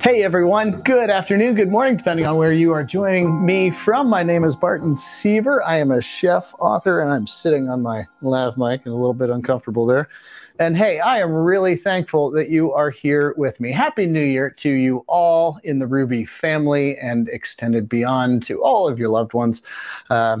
Hey everyone, good afternoon, good morning, depending on where you are joining me from. My name is Barton Seaver. I am a chef, author, and I'm sitting on my lav mic and a little bit uncomfortable there. And hey, I am really thankful that you are here with me. Happy New Year to you all in the Ruby family and extended beyond to all of your loved ones. Uh,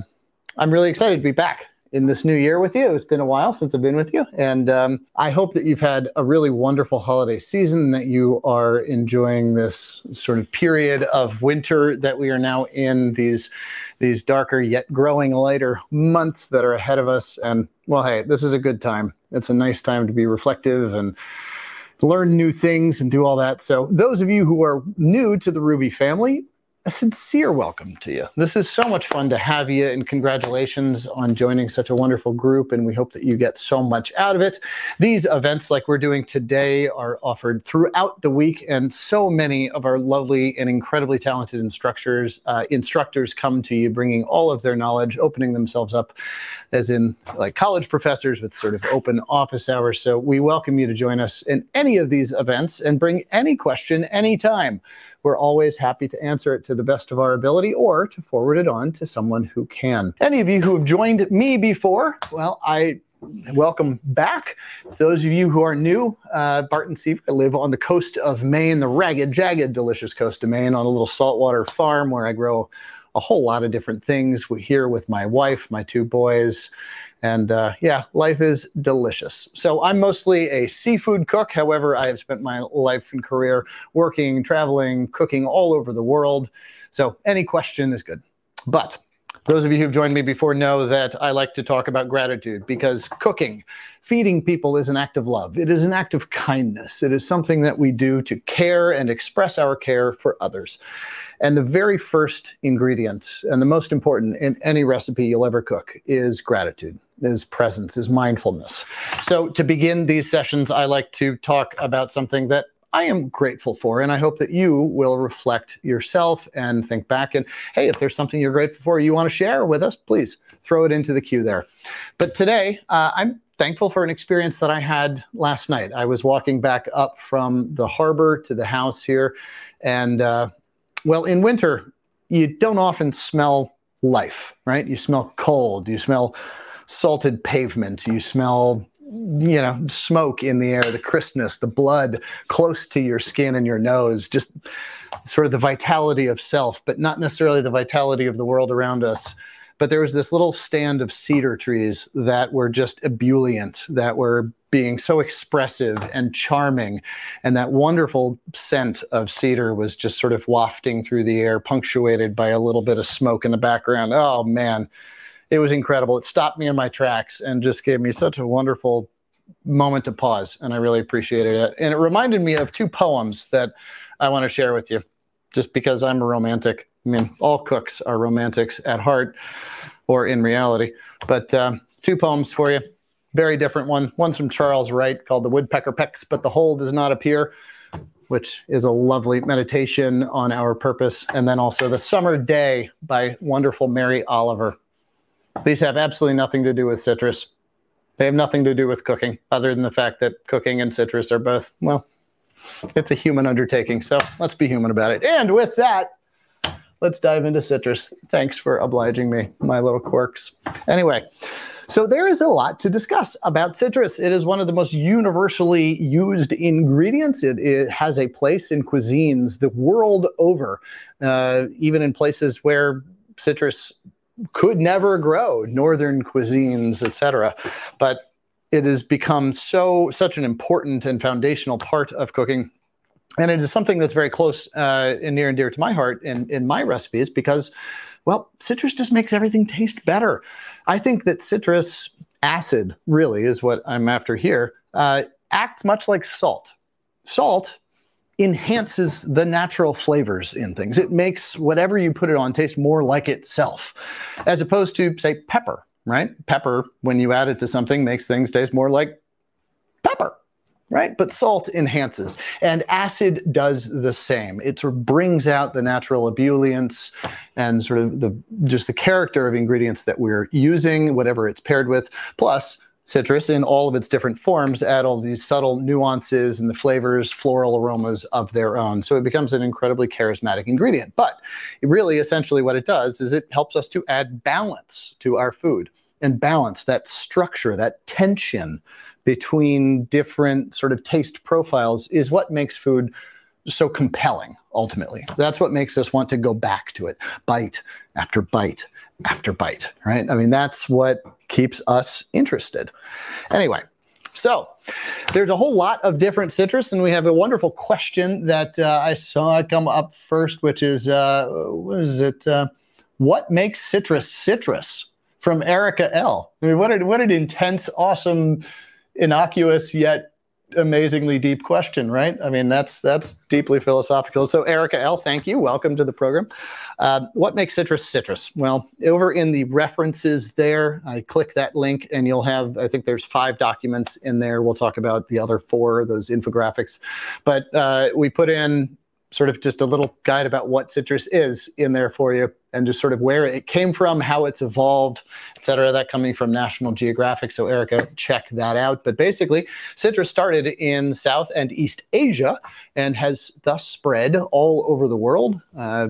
I'm really excited to be back in this new year with you. It's been a while since I've been with you. And um, I hope that you've had a really wonderful holiday season, that you are enjoying this sort of period of winter that we are now in, these, these darker yet growing lighter months that are ahead of us. And well, hey, this is a good time. It's a nice time to be reflective and learn new things and do all that. So, those of you who are new to the Ruby family, a sincere welcome to you. This is so much fun to have you, and congratulations on joining such a wonderful group. And we hope that you get so much out of it. These events, like we're doing today, are offered throughout the week, and so many of our lovely and incredibly talented instructors uh, instructors come to you, bringing all of their knowledge, opening themselves up, as in like college professors with sort of open office hours. So we welcome you to join us in any of these events and bring any question anytime. We're always happy to answer it to the best of our ability or to forward it on to someone who can. Any of you who have joined me before, well, I welcome back. Those of you who are new, uh, Barton Seaver, I live on the coast of Maine, the ragged, jagged, delicious coast of Maine, on a little saltwater farm where I grow a whole lot of different things. We're here with my wife, my two boys, and uh, yeah, life is delicious. So I'm mostly a seafood cook. However, I have spent my life and career working, traveling, cooking all over the world. So any question is good. But those of you who've joined me before know that I like to talk about gratitude because cooking, feeding people is an act of love. It is an act of kindness. It is something that we do to care and express our care for others. And the very first ingredient and the most important in any recipe you'll ever cook is gratitude, is presence, is mindfulness. So to begin these sessions, I like to talk about something that I am grateful for. And I hope that you will reflect yourself and think back. And hey, if there's something you're grateful for, you want to share with us, please throw it into the queue there. But today, uh, I'm thankful for an experience that I had last night. I was walking back up from the harbor to the house here. And uh, well, in winter, you don't often smell life, right? You smell cold, you smell salted pavement, you smell you know, smoke in the air, the crispness, the blood close to your skin and your nose, just sort of the vitality of self, but not necessarily the vitality of the world around us. But there was this little stand of cedar trees that were just ebullient, that were being so expressive and charming. And that wonderful scent of cedar was just sort of wafting through the air, punctuated by a little bit of smoke in the background. Oh, man it was incredible. It stopped me in my tracks and just gave me such a wonderful moment to pause. And I really appreciated it. And it reminded me of two poems that I want to share with you, just because I'm a romantic. I mean, all cooks are romantics at heart or in reality. But um, two poems for you. Very different one. One's from Charles Wright called The Woodpecker Pecks, but the Hole Does Not Appear, which is a lovely meditation on our purpose. And then also The Summer Day by wonderful Mary Oliver. These have absolutely nothing to do with citrus. They have nothing to do with cooking, other than the fact that cooking and citrus are both, well, it's a human undertaking. So let's be human about it. And with that, let's dive into citrus. Thanks for obliging me, my little quirks. Anyway, so there is a lot to discuss about citrus. It is one of the most universally used ingredients. It, it has a place in cuisines the world over, uh, even in places where citrus could never grow northern cuisines etc but it has become so such an important and foundational part of cooking. And it is something that's very close uh, and near and dear to my heart in, in my recipes because well citrus just makes everything taste better. I think that citrus acid really is what i'm after here uh, acts much like salt. Salt enhances the natural flavors in things. It makes whatever you put it on taste more like itself, as opposed to, say, pepper, right? Pepper, when you add it to something, makes things taste more like pepper. Right, but salt enhances, and acid does the same. It sort of brings out the natural ebullience and sort of the just the character of ingredients that we're using, whatever it's paired with. Plus, citrus in all of its different forms add all these subtle nuances and the flavors, floral aromas of their own. So it becomes an incredibly charismatic ingredient. But really, essentially, what it does is it helps us to add balance to our food and balance that structure, that tension between different sort of taste profiles is what makes food so compelling ultimately. That's what makes us want to go back to it, bite after bite after bite, right? I mean, that's what keeps us interested. Anyway, so there's a whole lot of different citrus, and we have a wonderful question that uh, I saw come up first, which is uh, what is it? Uh, what makes citrus citrus? From Erica L. I mean, what, a, what an intense, awesome, innocuous yet amazingly deep question, right? I mean, that's that's deeply philosophical. So, Erica L, thank you. Welcome to the program. Uh, what makes citrus citrus? Well, over in the references there, I click that link, and you'll have. I think there's five documents in there. We'll talk about the other four, those infographics, but uh, we put in sort of just a little guide about what citrus is in there for you and just sort of where it came from, how it's evolved, et cetera. That coming from National Geographic. So, Erica, check that out. But basically, citrus started in South and East Asia and has thus spread all over the world uh,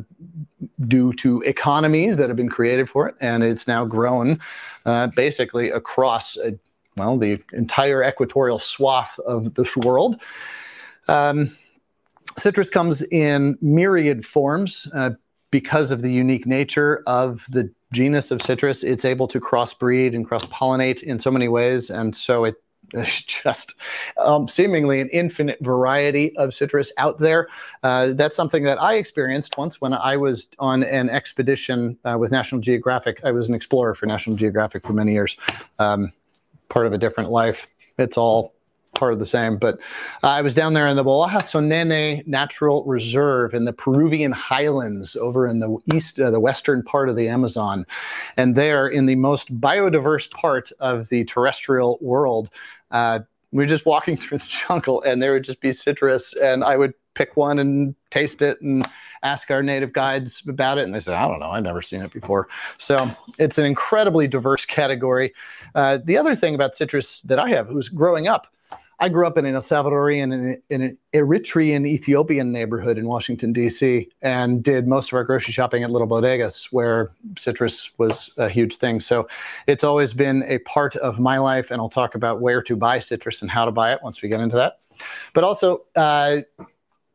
due to economies that have been created for it. And it's now grown uh, basically across, uh, well, the entire equatorial swath of this world. Um, citrus comes in myriad forms. Uh, because of the unique nature of the genus of citrus, it's able to crossbreed and cross pollinate in so many ways. And so it there's just um, seemingly an infinite variety of citrus out there. Uh, that's something that I experienced once when I was on an expedition uh, with National Geographic. I was an explorer for National Geographic for many years, um, part of a different life. It's all part of the same. But uh, I was down there in the Bahuaja Sonene Natural Reserve in the Peruvian highlands over in the east, uh, the western part of the Amazon. And there, in the most biodiverse part of the terrestrial world, uh, we were just walking through the jungle and there would just be citrus. And I would pick one and taste it and ask our native guides about it. And they said, I don't know, I've never seen it before. So it's an incredibly diverse category. Uh, the other thing about citrus that I have, who's growing up, I grew up in an El Salvadorian and in an Eritrean Ethiopian neighborhood in Washington, D.C., and did most of our grocery shopping at little bodegas where citrus was a huge thing. So it's always been a part of my life, and I'll talk about where to buy citrus and how to buy it once we get into that. But also, uh,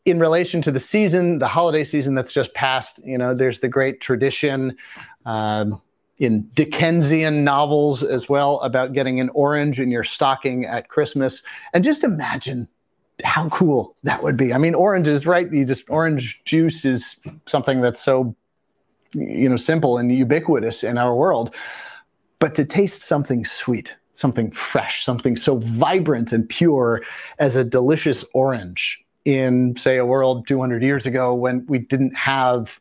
in relation to the season, the holiday season that's just passed, you know, there's the great tradition. Um, in Dickensian novels as well about getting an orange in your stocking at Christmas. And just imagine how cool that would be. I mean, oranges, right? You just orange juice is something that's so you know simple and ubiquitous in our world. But to taste something sweet, something fresh, something so vibrant and pure as a delicious orange in say a world 200 years ago when we didn't have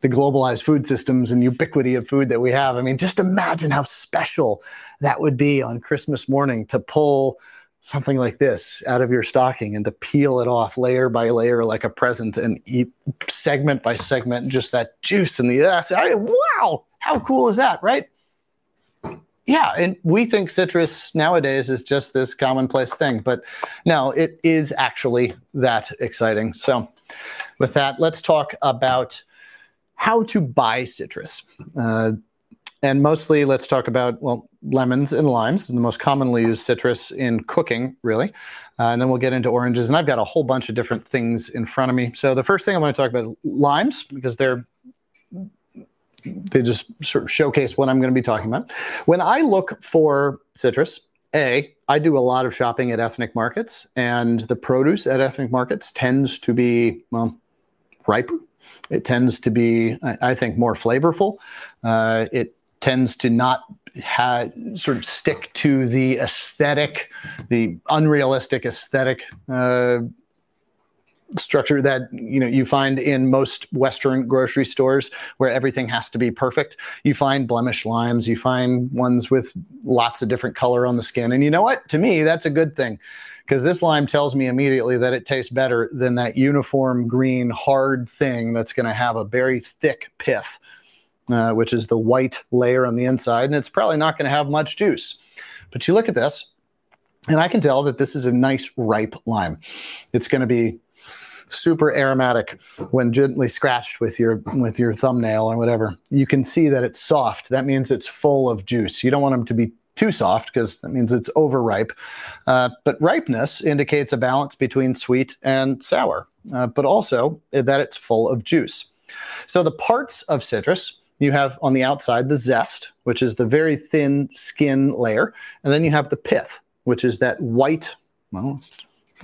the globalized food systems and ubiquity of food that we have. I mean, just imagine how special that would be on Christmas morning to pull something like this out of your stocking and to peel it off layer by layer like a present and eat segment by segment just that juice and the ass. I, wow, how cool is that, right? Yeah, and we think citrus nowadays is just this commonplace thing, but no, it is actually that exciting. So, with that, let's talk about how to buy citrus. Uh, and mostly, let's talk about, well, lemons and limes, the most commonly used citrus in cooking, really. Uh, and then we'll get into oranges. And I've got a whole bunch of different things in front of me. So the first thing I want to talk about limes because they're they just sort of showcase what I'm going to be talking about. When I look for citrus, a, I do a lot of shopping at ethnic markets, and the produce at ethnic markets tends to be well riper it tends to be, I, think, more flavorful. Uh, it tends to not ha- sort of stick to the aesthetic, the unrealistic aesthetic uh, structure that you know you find in most western grocery stores where everything has to be perfect you find blemish limes you find ones with lots of different color on the skin and you know what to me that's a good thing because this lime tells me immediately that it tastes better than that uniform green hard thing that's going to have a very thick pith, uh, which is the white layer on the inside, and it's probably not going to have much juice. But you look at this, and I can tell that this is a nice ripe lime. It's going to be super aromatic when gently scratched with your with your thumbnail or whatever. You can see that it's soft. That means it's full of juice. You don't want them to be too soft because that means it's overripe. Uh, but ripeness indicates a balance between sweet and sour, uh, but also that it's full of juice. So the parts of citrus you have on the outside the zest, which is the very thin skin layer, and then you have the pith, which is that white. Well, let's,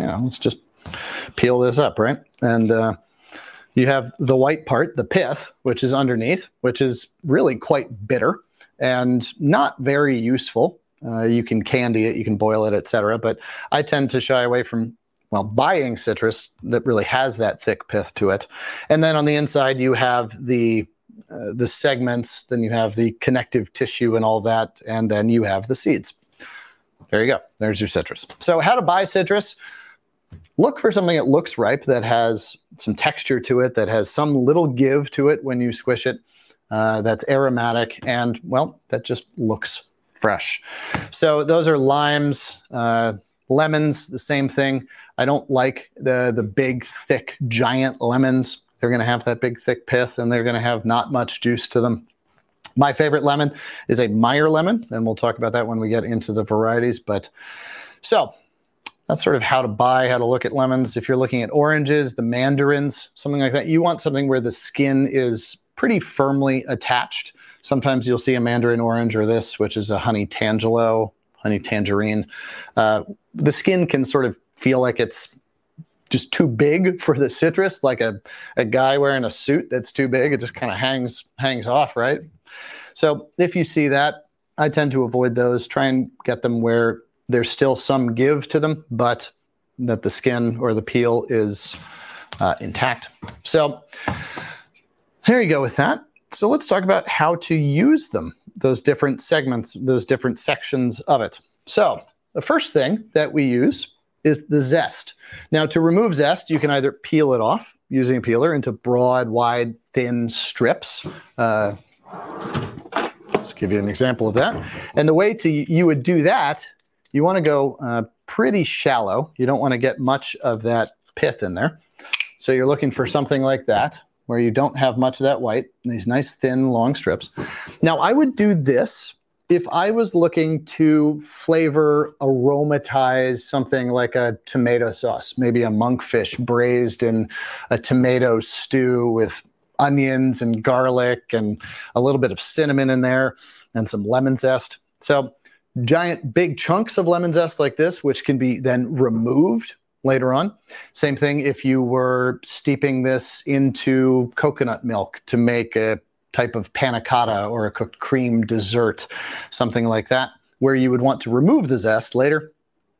yeah, let's just peel this up, right? And uh, you have the white part, the pith, which is underneath, which is really quite bitter and not very useful. Uh, you can candy it, you can boil it, etc. But I tend to shy away from well buying citrus that really has that thick pith to it. And then on the inside, you have the uh, the segments, then you have the connective tissue and all that, and then you have the seeds. There you go. There's your citrus. So, how to buy citrus? Look for something that looks ripe, that has some texture to it, that has some little give to it when you squish it, uh, that's aromatic, and well, that just looks fresh. So, those are limes. Uh, lemons, the same thing. I don't like the the big, thick, giant lemons. They're going to have that big, thick pith, and they're going to have not much juice to them. My favorite lemon is a Meyer lemon, and we'll talk about that when we get into the varieties. But so that's sort of how to buy, how to look at lemons. If you're looking at oranges, the mandarins, something like that, you want something where the skin is pretty firmly attached. Sometimes you'll see a mandarin orange or this, which is a honey tangelo, honey tangerine. Uh, the skin can sort of feel like it's just too big for the citrus, like a, a guy wearing a suit that's too big. It just kind of hangs hangs off, right? So if you see that, I tend to avoid those. Try and get them where there's still some give to them, but that the skin or the peel is uh, intact. So there you go with that. So let's talk about how to use them, those different segments, those different sections of it. So the first thing that we use is the zest. Now, to remove zest, you can either peel it off using a peeler into broad, wide, thin strips. Uh, just give you an example of that. And the way to you would do that, you want to go uh, pretty shallow. You don't want to get much of that pith in there. So you're looking for something like that, where you don't have much of that white, these nice thin long strips. Now I would do this if I was looking to flavor, aromatize something like a tomato sauce, maybe a monkfish braised in a tomato stew with onions and garlic and a little bit of cinnamon in there and some lemon zest. So, giant big chunks of lemon zest like this, which can be then removed later on. Same thing if you were steeping this into coconut milk to make a type of panna cotta or a cooked cream dessert, something like that, where you would want to remove the zest later,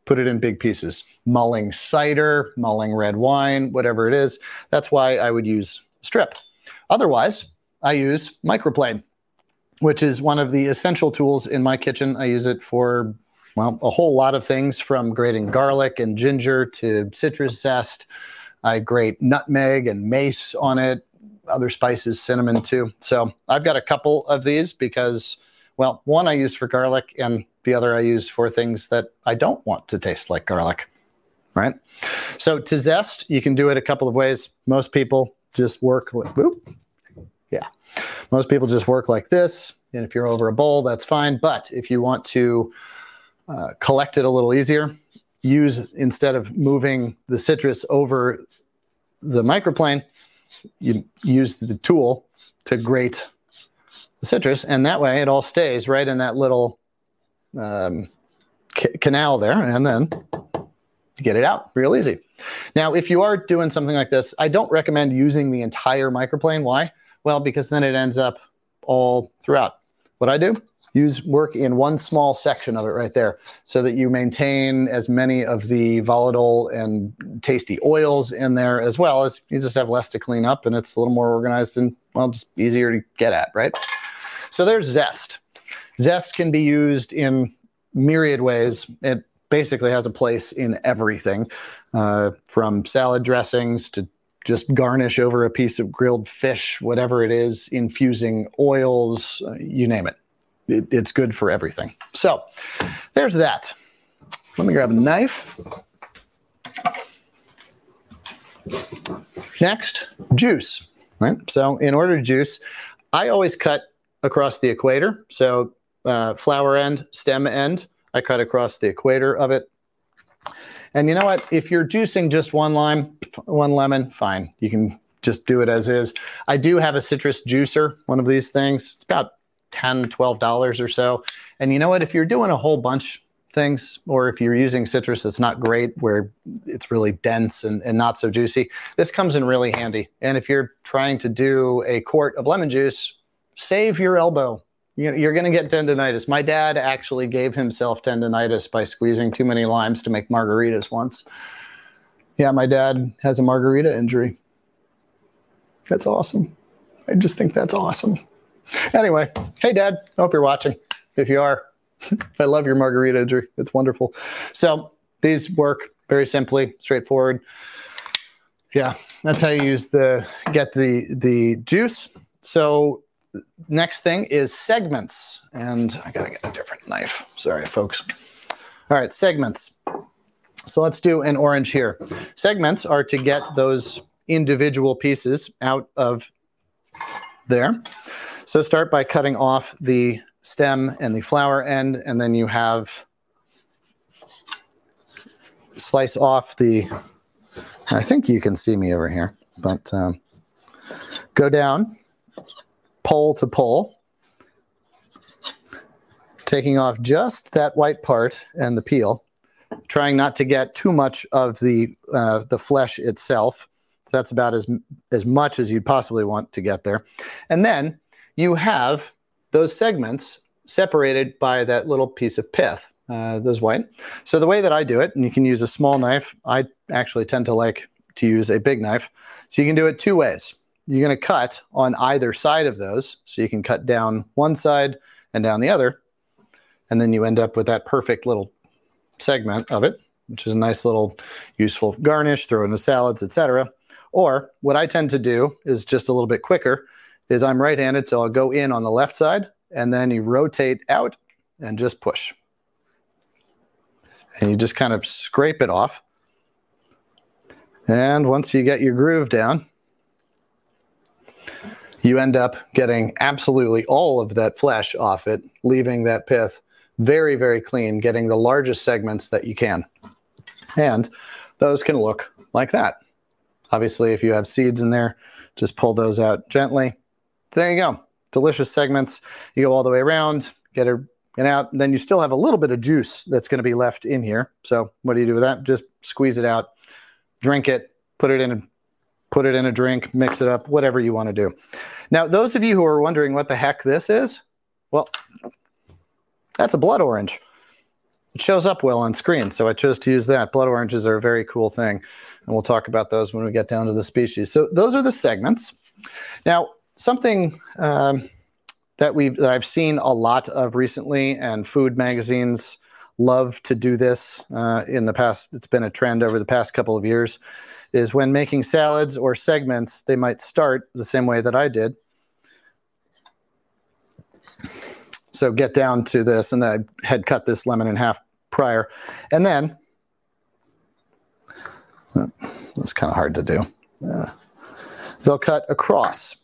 put it in big pieces. Mulling cider, mulling red wine, whatever it is. That's why I would use strip. Otherwise, I use microplane, which is one of the essential tools in my kitchen. I use it for well, a whole lot of things from grating garlic and ginger to citrus zest. I grate nutmeg and mace on it, other spices, cinnamon too. So I've got a couple of these because, well, one I use for garlic and the other I use for things that I don't want to taste like garlic, right? So to zest, you can do it a couple of ways. Most people just work with, yeah. Most people just work like this. And if you're over a bowl, that's fine. But if you want to uh, collect it a little easier, use instead of moving the citrus over the microplane, you use the tool to grate the citrus, and that way it all stays right in that little um, c- canal there, and then get it out real easy. Now, if you are doing something like this, I don't recommend using the entire microplane. Why? Well, because then it ends up all throughout. What I do, use work in one small section of it right there so that you maintain as many of the volatile and tasty oils in there as well as you just have less to clean up and it's a little more organized and well just easier to get at right? So there's zest. Zest can be used in myriad ways. It basically has a place in everything uh, from salad dressings to just garnish over a piece of grilled fish whatever it is infusing oils uh, you name it it, it's good for everything. So there's that. Let me grab a knife. Next, juice. Right. So in order to juice, I always cut across the equator. So uh, flower end, stem end, I cut across the equator of it. And you know what? If you're juicing just one lime, one lemon, fine. You can just do it as is. I do have a citrus juicer, one of these things. It's about 10 $12 or so. And you know what? If you're doing a whole bunch things, or if you're using citrus that's not great, where it's really dense and, and not so juicy, this comes in really handy. And if you're trying to do a quart of lemon juice, save your elbow. You're going to get tendonitis. My dad actually gave himself tendonitis by squeezing too many limes to make margaritas once. Yeah, my dad has a margarita injury. That's awesome. I just think that's awesome. Anyway, hey, Dad, I hope you're watching. If you are, I love your margarita injury. It's wonderful. So these work very simply, straightforward. Yeah, that's how you use the get the the juice. So next thing is segments, and I gotta get a different knife. Sorry, folks. All right, segments. So let's do an orange here. Segments are to get those individual pieces out of there. So start by cutting off the stem and the flower end, and then you have slice off the, I think you can see me over here, but um, go down, pole to pole, taking off just that white part and the peel, trying not to get too much of the, uh, the flesh itself. So that's about as, as much as you'd possibly want to get there. And then you have those segments separated by that little piece of pith, uh, those white. So the way that I do it, and you can use a small knife, I actually tend to like to use a big knife. So you can do it two ways. You're going to cut on either side of those. So you can cut down one side and down the other. And then you end up with that perfect little segment of it, which is a nice little useful garnish, throw in the salads, etc. Or what I tend to do is just a little bit quicker is I'm right-handed, so I'll go in on the left side and then you rotate out and just push. And you just kind of scrape it off. And once you get your groove down, you end up getting absolutely all of that flesh off it, leaving that pith very, very clean, getting the largest segments that you can. And those can look like that. Obviously, if you have seeds in there, just pull those out gently. There you go delicious segments. You go all the way around, get it out, then you still have a little bit of juice that's going to be left in here. So what do you do with that? Just squeeze it out, drink it, put it in put it in a drink, mix it up, whatever you want to do. Now, those of you who are wondering what the heck this is, well, that's a blood orange. It shows up well on screen, so I chose to use that. Blood oranges are a very cool thing, and we'll talk about those when we get down to the species. So those are the segments. Now, something um, that we that I've seen a lot of recently, and food magazines love to do this uh, in the past. It's been a trend over the past couple of years. Is when making salads or segments, they might start the same way that I did. So get down to this, and then I had cut this lemon in half prior, and then uh, that's kind of hard to do. Uh, they'll cut across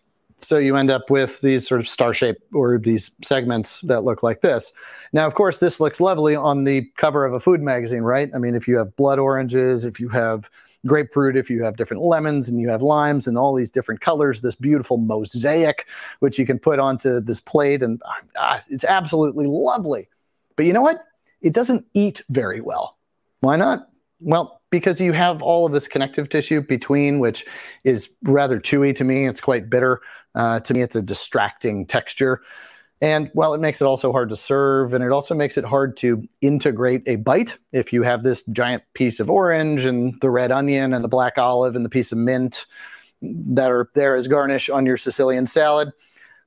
so you end up with these sort of star shape or these segments that look like this. Now, of course, this looks lovely on the cover of a food magazine, right? I mean, if you have blood oranges, if you have grapefruit, if you have different lemons and you have limes and all these different colors, this beautiful mosaic, which you can put onto this plate, and ah, it's absolutely lovely. But you know what? It doesn't eat very well. Why not? Well, because you have all of this connective tissue between, which is rather chewy to me. It's quite bitter. Uh, to me, it's a distracting texture. And well, it makes it also hard to serve, and it also makes it hard to integrate a bite if you have this giant piece of orange and the red onion and the black olive and the piece of mint that are there as garnish on your Sicilian salad.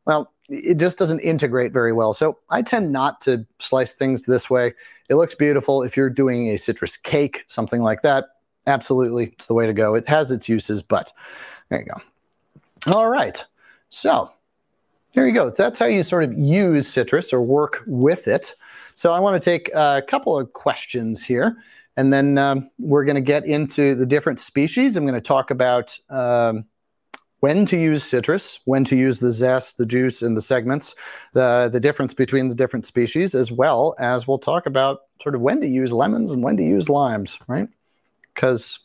Well, it just doesn't integrate very well. So I tend not to slice things this way. It looks beautiful. If you're doing a citrus cake, something like that, absolutely, it's the way to go. It has its uses, but there you go. All right. So there you go. That's how you sort of use citrus or work with it. So I want to take a couple of questions here, and then um, we're going to get into the different species. I'm going to talk about um, when to use citrus, when to use the zest, the juice, and the segments, the, the difference between the different species, as well as we'll talk about sort of when to use lemons and when to use limes, right? Because,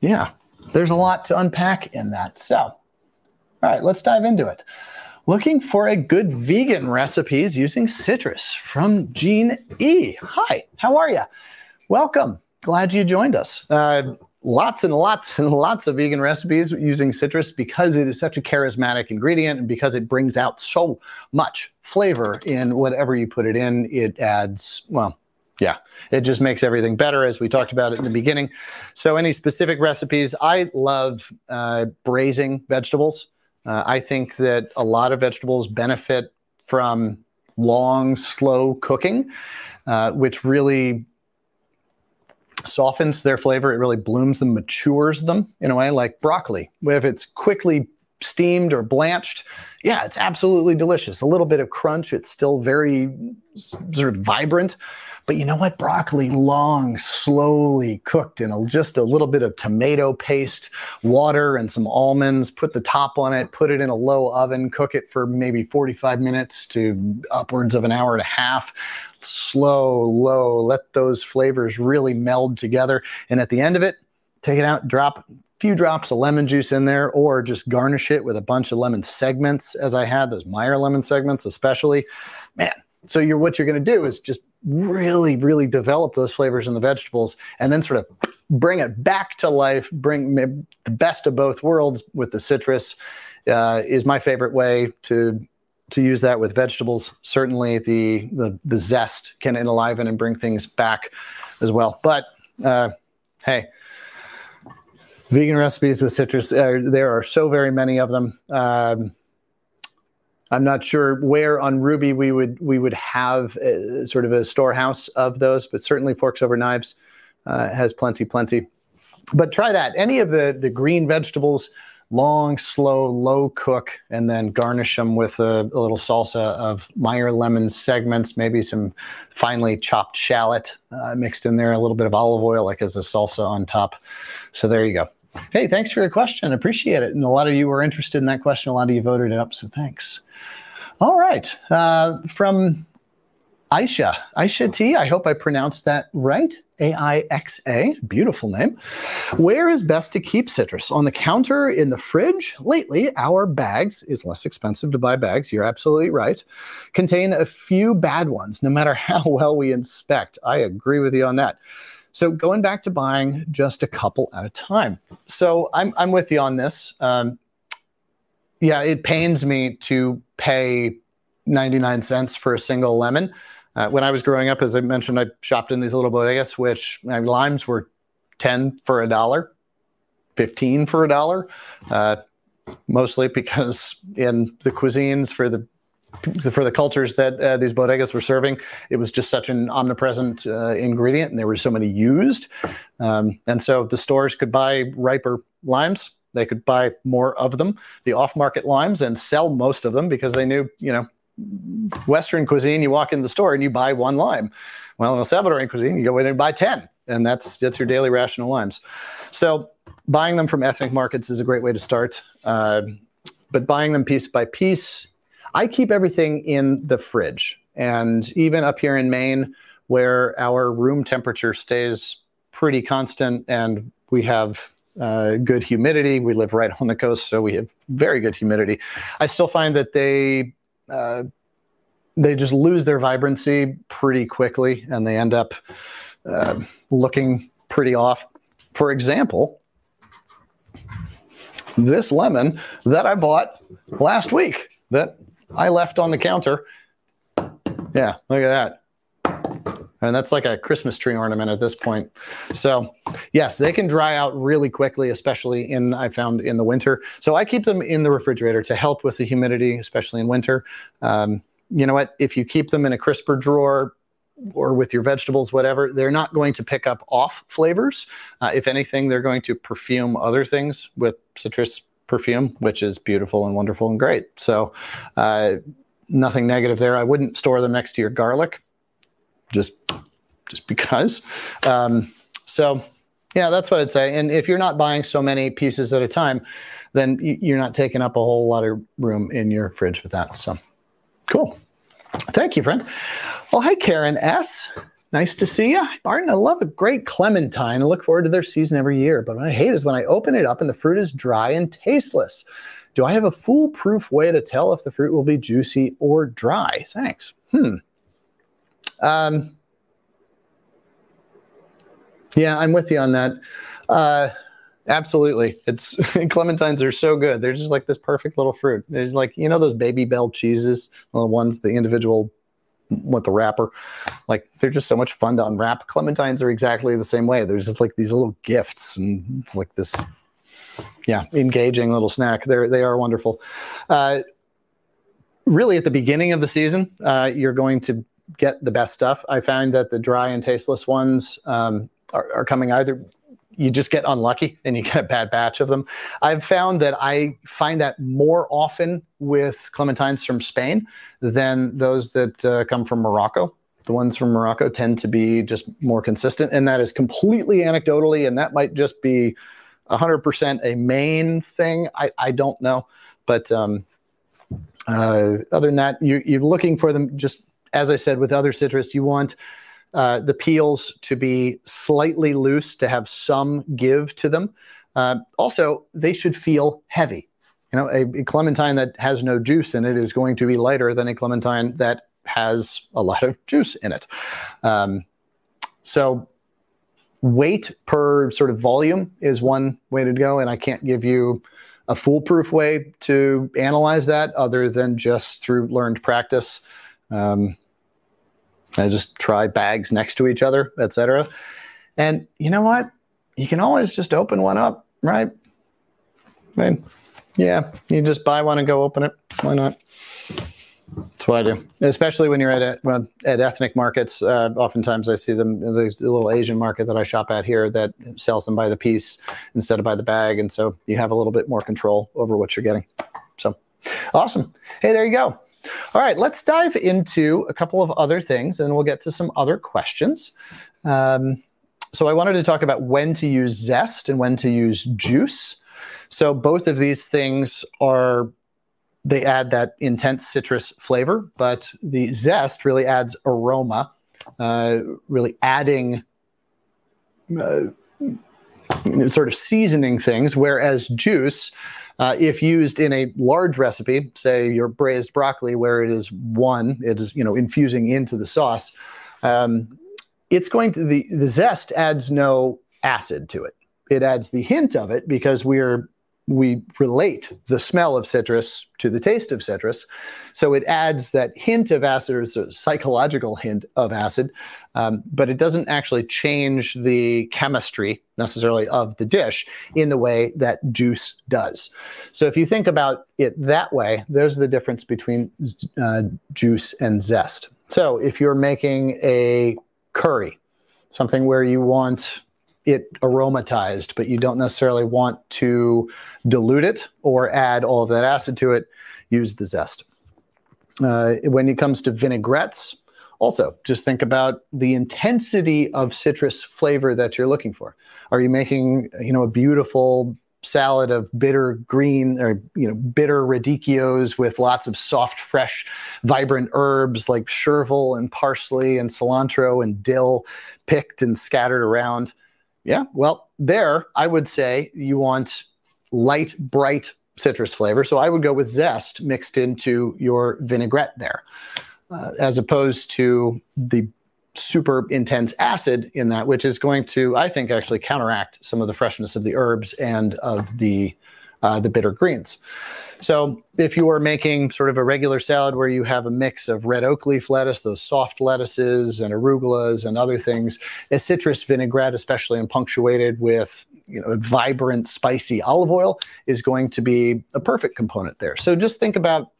yeah, there's a lot to unpack in that. So, all right, let's dive into it. Looking for a good vegan recipes using citrus from Gene E. Hi, how are you? Welcome. Glad you joined us. Uh, lots and lots and lots of vegan recipes using citrus because it is such a charismatic ingredient and because it brings out so much flavor in whatever you put it in. It adds, well, yeah, it just makes everything better, as we talked about it in the beginning. So, any specific recipes? I love uh, braising vegetables. Uh, I think that a lot of vegetables benefit from long, slow cooking, uh, which really softens their flavor. It really blooms them, matures them in a way, like broccoli. If it's quickly steamed or blanched, yeah, it's absolutely delicious. A little bit of crunch. It's still very sort of vibrant. But you know what? Broccoli, long, slowly cooked in a, just a little bit of tomato paste, water, and some almonds. Put the top on it, put it in a low oven, cook it for maybe 45 minutes to upwards of an hour and a half. Slow, low, let those flavors really meld together. And at the end of it, take it out, drop a few drops of lemon juice in there, or just garnish it with a bunch of lemon segments, as I had those Meyer lemon segments, especially. Man, so you're what you're going to do is just really, really develop those flavors in the vegetables, and then sort of bring it back to life. Bring the best of both worlds with the citrus. Uh, is my favorite way to to use that with vegetables. Certainly, the the, the zest can enliven and bring things back as well. But uh, hey vegan recipes with citrus. Uh, there are so very many of them. Um, I'm not sure where on Ruby we would we would have a, sort of a storehouse of those, but certainly Forks Over Knives uh, has plenty, plenty. But try that. Any of the the green vegetables, long, slow, low cook, and then garnish them with a, a little salsa of Meyer lemon segments, maybe some finely chopped shallot uh, mixed in there, a little bit of olive oil, like as a salsa on top. So there you go. Hey, thanks for your question. Appreciate it. And a lot of you were interested in that question. A lot of you voted it up, so thanks. All right. Uh, from Aixa, Aixa T, I hope I pronounced that right. A I X A, beautiful name. Where is best to keep citrus? On the counter, in the fridge? Lately, our bags is less expensive to buy bags. You're absolutely right. Contain a few bad ones, no matter how well we inspect. I agree with you on that. So going back to buying just a couple at a time. So I'm I'm with you on this. Um, yeah, it pains me to pay 99 cents for a single lemon. Uh, when I was growing up, as I mentioned, I shopped in these little bodegas, which uh, limes were 10 for a dollar, 15 for a dollar, uh, mostly because in the cuisines for the for the cultures that uh, these bodegas were serving, it was just such an omnipresent uh, ingredient, and there were so many used. Um, and so the stores could buy riper limes. They could buy more of them, the off-market limes, and sell most of them because they knew, you know, Western cuisine. You walk in the store and you buy one lime. Well, in El Salvadorian cuisine, you go in and buy ten, and that's that's your daily ration of limes. So buying them from ethnic markets is a great way to start. Uh, but buying them piece by piece I keep everything in the fridge. And even up here in Maine, where our room temperature stays pretty constant and we have uh, good humidity, we live right on the coast, so we have very good humidity. I still find that they uh, they just lose their vibrancy pretty quickly, and they end up uh, looking pretty off. For example, this lemon that I bought last week that I left on the counter. Yeah, look at that. And that's like a Christmas tree ornament at this point. So, yes, they can dry out really quickly, especially in I found in the winter. So I keep them in the refrigerator to help with the humidity, especially in winter. Um, you know what? If you keep them in a crisper drawer, or with your vegetables, whatever, they're not going to pick up off flavors. Uh, if anything, they're going to perfume other things with citrus perfume, which is beautiful and wonderful and great. So, uh, nothing negative there. I wouldn't store them next to your garlic, just just because. Um, so, yeah, that's what I'd say. And if you're not buying so many pieces at a time, then you're not taking up a whole lot of room in your fridge with that. So, cool. Thank you, friend. Well, hi, Karen S. Nice to see you. Barton, I love a great clementine. I look forward to their season every year, but what I hate is when I open it up and the fruit is dry and tasteless. Do I have a foolproof way to tell if the fruit will be juicy or dry? Thanks. Hmm. Um, yeah, I'm with you on that. Uh, absolutely. It's clementines are so good. They're just like this perfect little fruit. There's like, you know, those Babybel cheeses, the ones, the individual with the wrapper. Like they're just so much fun to unwrap. Clementines are exactly the same way. There's just like these little gifts and like this, yeah, engaging little snack. They're they are wonderful. Uh, really, at the beginning of the season, uh, you're going to get the best stuff. I find that the dry and tasteless ones um, are, are coming either you just get unlucky and you get a bad batch of them. I've found that I find that more often with clementines from Spain than those that uh, come from Morocco. The ones from Morocco tend to be just more consistent, and that is completely anecdotally, and that might just be 100% a Maine thing. I, I don't know. But um, uh, other than that, you, you're looking for them just as I said with other citrus, you want uh, the peels to be slightly loose to have some give to them. Uh, also, they should feel heavy. You know, a, a, clementine that has no juice in it is going to be lighter than a clementine that has a lot of juice in it. Um, so, weight per sort of volume is one way to go, and I can't give you a foolproof way to analyze that other than just through learned practice. Um, I just try bags next to each other, etc. And you know what? You can always just open one up, right? And yeah, you just buy one and go open it. Why not? That's what I do. Especially when you're at well, at ethnic markets. Uh, oftentimes, I see them. the, a little Asian market that I shop at here that sells them by the piece instead of by the bag, and so you have a little bit more control over what you're getting. So, awesome. Hey, there you go. All right, let's dive into a couple of other things and we'll get to some other questions. Um, so, I wanted to talk about when to use zest and when to use juice. So, both of these things are, they add that intense citrus flavor, but the zest really adds aroma, uh, really adding. Uh, sort of seasoning things, whereas juice uh, if used in a large recipe, say your braised broccoli, where it is one, it is you know infusing into the sauce. Um, it's going to the the zest adds no acid to it. It adds the hint of it because we're we relate the smell of citrus to the taste of citrus. So it adds that hint of acid, or a psychological hint of acid, um, but it doesn't actually change the chemistry necessarily of the dish in the way that juice does. So if you think about it that way, there's the difference between uh, juice and zest. So if you're making a curry, something where you want it aromatized, but you don't necessarily want to dilute it or add all of that acid to it, use the zest. Uh, when it comes to vinaigrettes, also just think about the intensity of citrus flavor that you're looking for. Are you making, you know, a beautiful salad of bitter green or you know bitter radicchios with lots of soft fresh vibrant herbs like chervil and parsley and cilantro and dill picked and scattered around yeah. Well, there, I would say you want light, bright citrus flavor. So I would go with zest mixed into your vinaigrette there, uh, as opposed to the super intense acid in that, which is going to, I think, actually counteract some of the freshness of the herbs and of the uh, the bitter greens. So if you are making sort of a regular salad where you have a mix of red oak leaf lettuce, those soft lettuces and arugulas and other things, a citrus vinaigrette, especially and punctuated with you know, vibrant, spicy olive oil, is going to be a perfect component there. So just think about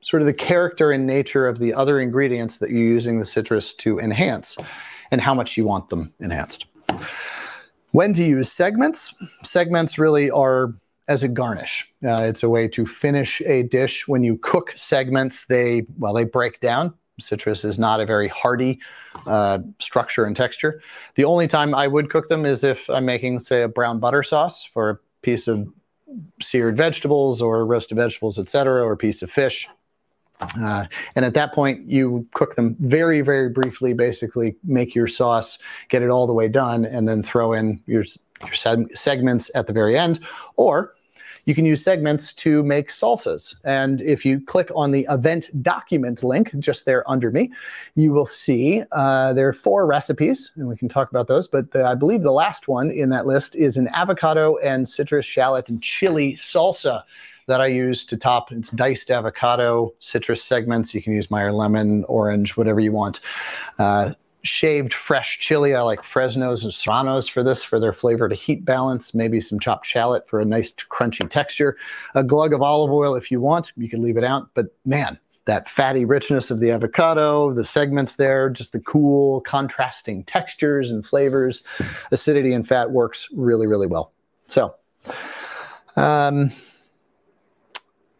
sort of the character and nature of the other ingredients that you're using the citrus to enhance and how much you want them enhanced. When to use segments? Segments really are as a garnish. Uh, it's a way to finish a dish. When you cook segments, they well they break down. Citrus is not a very hardy uh, structure and texture. The only time I would cook them is if I'm making, say, a brown butter sauce for a piece of seared vegetables or roasted vegetables, etc., or a piece of fish. Uh, and at that point, you cook them very, very briefly. Basically, make your sauce, get it all the way done, and then throw in your your seg- segments at the very end. Or you can use segments to make salsas. And if you click on the event document link just there under me, you will see uh, there are four recipes, and we can talk about those. But the, I believe the last one in that list is an avocado and citrus, shallot, and chili salsa that I use to top. It's diced avocado, citrus segments. You can use Meyer lemon, orange, whatever you want. Uh, shaved fresh chili. I like Fresnos and Serranos for this for their flavor to heat balance. Maybe some chopped shallot for a nice crunchy texture. A glug of olive oil if you want. You can leave it out. But man, that fatty richness of the avocado, the segments there, just the cool contrasting textures and flavors, acidity and fat works really, really well. So, um,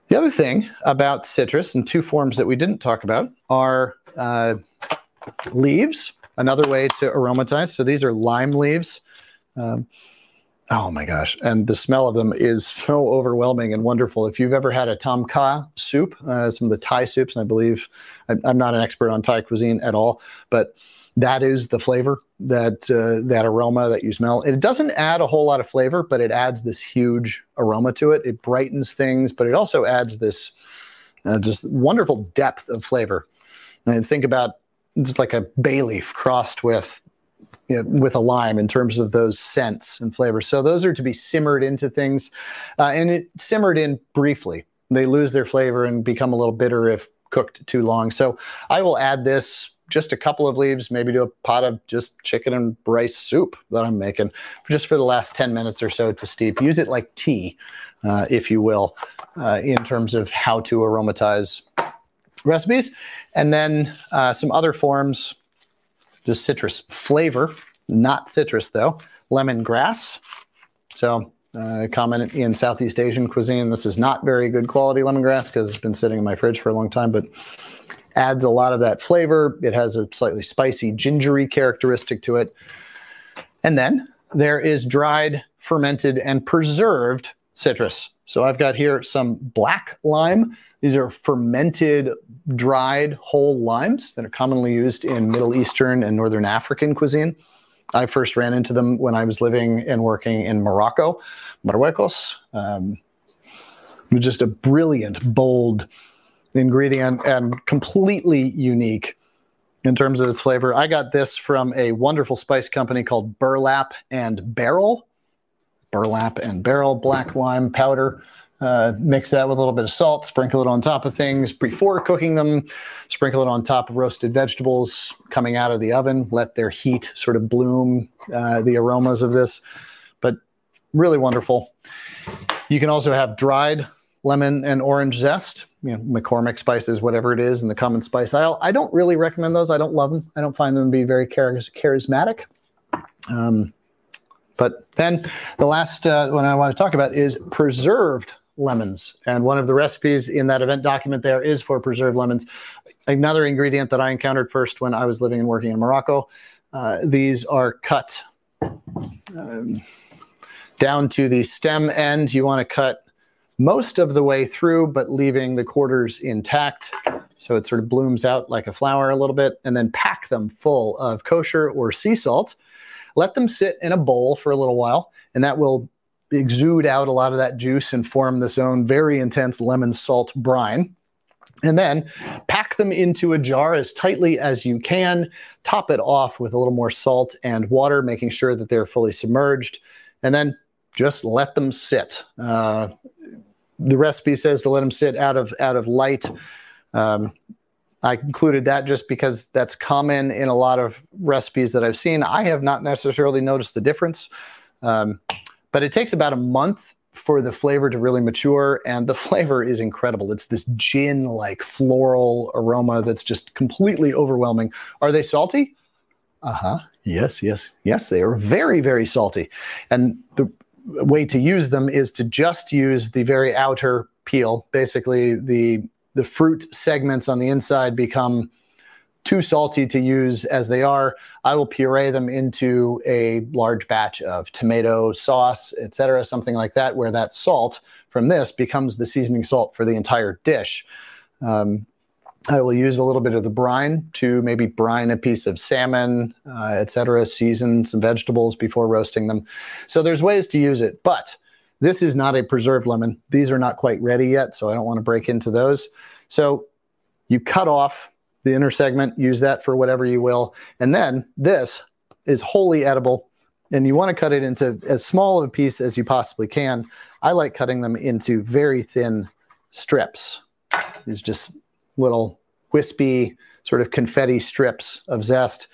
the other thing about citrus and two forms that we didn't talk about are uh, leaves, another way to aromatize. So these are lime leaves. Um, oh my gosh. And the smell of them is so overwhelming and wonderful. If you've ever had a tom kha soup, uh, some of the Thai soups, and I believe I'm, I'm not an expert on Thai cuisine at all, but that is the flavor that uh, that aroma that you smell it doesn't add a whole lot of flavor but it adds this huge aroma to it it brightens things but it also adds this uh, just wonderful depth of flavor and think about just like a bay leaf crossed with you know, with a lime in terms of those scents and flavors. So those are to be simmered into things, uh, and it simmered in briefly. They lose their flavor and become a little bitter if cooked too long. So I will add this just a couple of leaves, maybe to a pot of just chicken and rice soup that I'm making, just for the last 10 minutes or so to steep. Use it like tea, uh, if you will, uh, in terms of how to aromatize recipes. And then uh, some other forms, just citrus flavor, not citrus though, lemongrass. So uh, common in Southeast Asian cuisine. This is not very good quality lemongrass because it's been sitting in my fridge for a long time, but adds a lot of that flavor. It has a slightly spicy, gingery characteristic to it. And then there is dried, fermented, and preserved citrus. So I've got here some black lime. These are fermented, dried whole limes that are commonly used in Middle Eastern and Northern African cuisine. I first ran into them when I was living and working in Morocco, Marruecos. Um, just a brilliant, bold ingredient and completely unique in terms of its flavor. I got this from a wonderful spice company called Burlap and Barrel. Burlap and Barrel black lime powder. Uh, mix that with a little bit of salt, sprinkle it on top of things before cooking them, sprinkle it on top of roasted vegetables coming out of the oven. Let their heat sort of bloom uh, the aromas of this, but really wonderful. You can also have dried lemon and orange zest, you know, McCormick spices, whatever it is in the common spice aisle. I don't really recommend those. I don't love them. I don't find them to be very charismatic. Um, but then the last uh, one I want to talk about is preserved lemons. And one of the recipes in that event document there is for preserved lemons. Another ingredient that I encountered first when I was living and working in Morocco. Uh, these are cut um, down to the stem end. You want to cut most of the way through, but leaving the quarters intact. So it sort of blooms out like a flower a little bit, and then pack them full of kosher or sea salt. Let them sit in a bowl for a little while, and that will exude out a lot of that juice and form this own very intense lemon salt brine. And then pack them into a jar as tightly as you can. Top it off with a little more salt and water, making sure that they're fully submerged. And then just let them sit. Uh, the recipe says to let them sit out of out of light. Um, I included that just because that's common in a lot of recipes that I've seen. I have not necessarily noticed the difference, um, but it takes about a month for the flavor to really mature, and the flavor is incredible. It's this gin like floral aroma that's just completely overwhelming. Are they salty? Uh huh. Yes, yes, yes. They are very, very salty, and the way to use them is to just use the very outer peel. Basically, the the fruit segments on the inside become too salty to use as they are. I will puree them into a large batch of tomato sauce, etc., something like that, where that salt from this becomes the seasoning salt for the entire dish. Um, I will use a little bit of the brine to maybe brine a piece of salmon, uh, etc., season some vegetables before roasting them. So there's ways to use it, but this is not a preserved lemon. These are not quite ready yet, so I don't want to break into those. So you cut off the inner segment, use that for whatever you will. And then this is wholly edible, and you want to cut it into as small of a piece as you possibly can. I like cutting them into very thin strips. These just little wispy, sort of confetti strips of zest.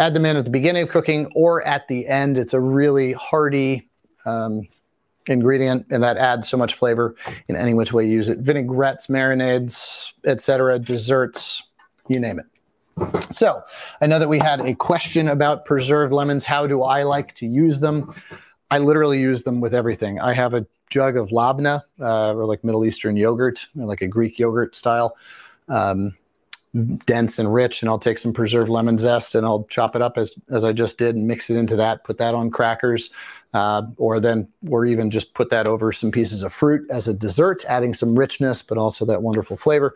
Add them in at the beginning of cooking or at the end. It's a really hearty um, ingredient, and that adds so much flavor in any which way you use it. Vinaigrettes, marinades, etc., desserts, you name it. So, I know that we had a question about preserved lemons. How do I like to use them? I literally use them with everything. I have a jug of labna, uh, or like Middle Eastern yogurt, like a Greek yogurt style um, dense and rich. And I'll take some preserved lemon zest and I'll chop it up as, as I just did and mix it into that, put that on crackers, uh, or then, or even just put that over some pieces of fruit as a dessert, adding some richness, but also that wonderful flavor.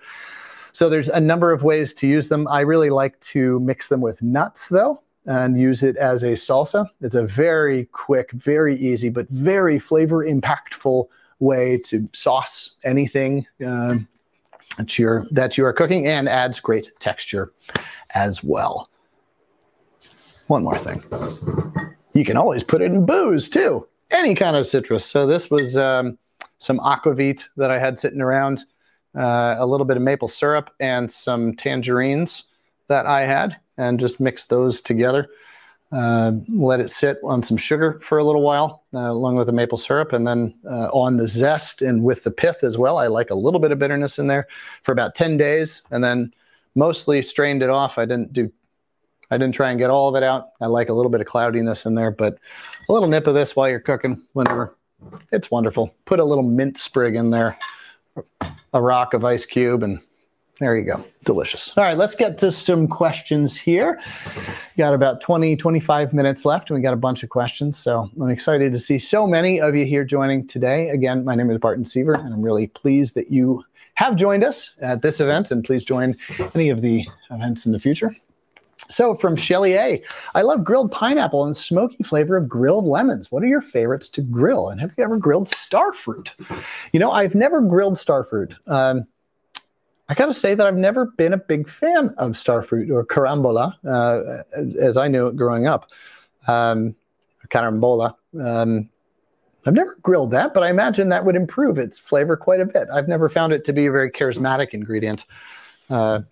So there's a number of ways to use them. I really like to mix them with nuts though and use it as a salsa. It's a very quick, very easy, but very flavor impactful way to sauce anything. Uh, that you're that you are cooking and adds great texture as well. One more thing. You can always put it in booze too. Any kind of citrus. So this was um, some aquavit that I had sitting around, uh, a little bit of maple syrup and some tangerines that I had, and just mix those together. Uh, let it sit on some sugar for a little while, uh, along with the maple syrup, and then uh, on the zest and with the pith as well. I like a little bit of bitterness in there for about 10 days, and then mostly strained it off. I didn't do, I didn't try and get all of it out. I like a little bit of cloudiness in there, but a little nip of this while you're cooking, whenever. It's wonderful. Put a little mint sprig in there, a rock of ice cube, and there you go. Delicious. All right, let's get to some questions here. Got about 20, 25 minutes left, and we got a bunch of questions. So I'm excited to see so many of you here joining today. Again, my name is Barton Seaver, and I'm really pleased that you have joined us at this event, and please join any of the events in the future. So from Shelly A, I love grilled pineapple and smoky flavor of grilled lemons. What are your favorites to grill? And have you ever grilled starfruit? You know, I've never grilled starfruit. Um, I got to say that I've never been a big fan of starfruit or carambola, uh, as I knew it growing up. Um, carambola. Um, I've never grilled that, but I imagine that would improve its flavor quite a bit. I've never found it to be a very charismatic ingredient. Uh,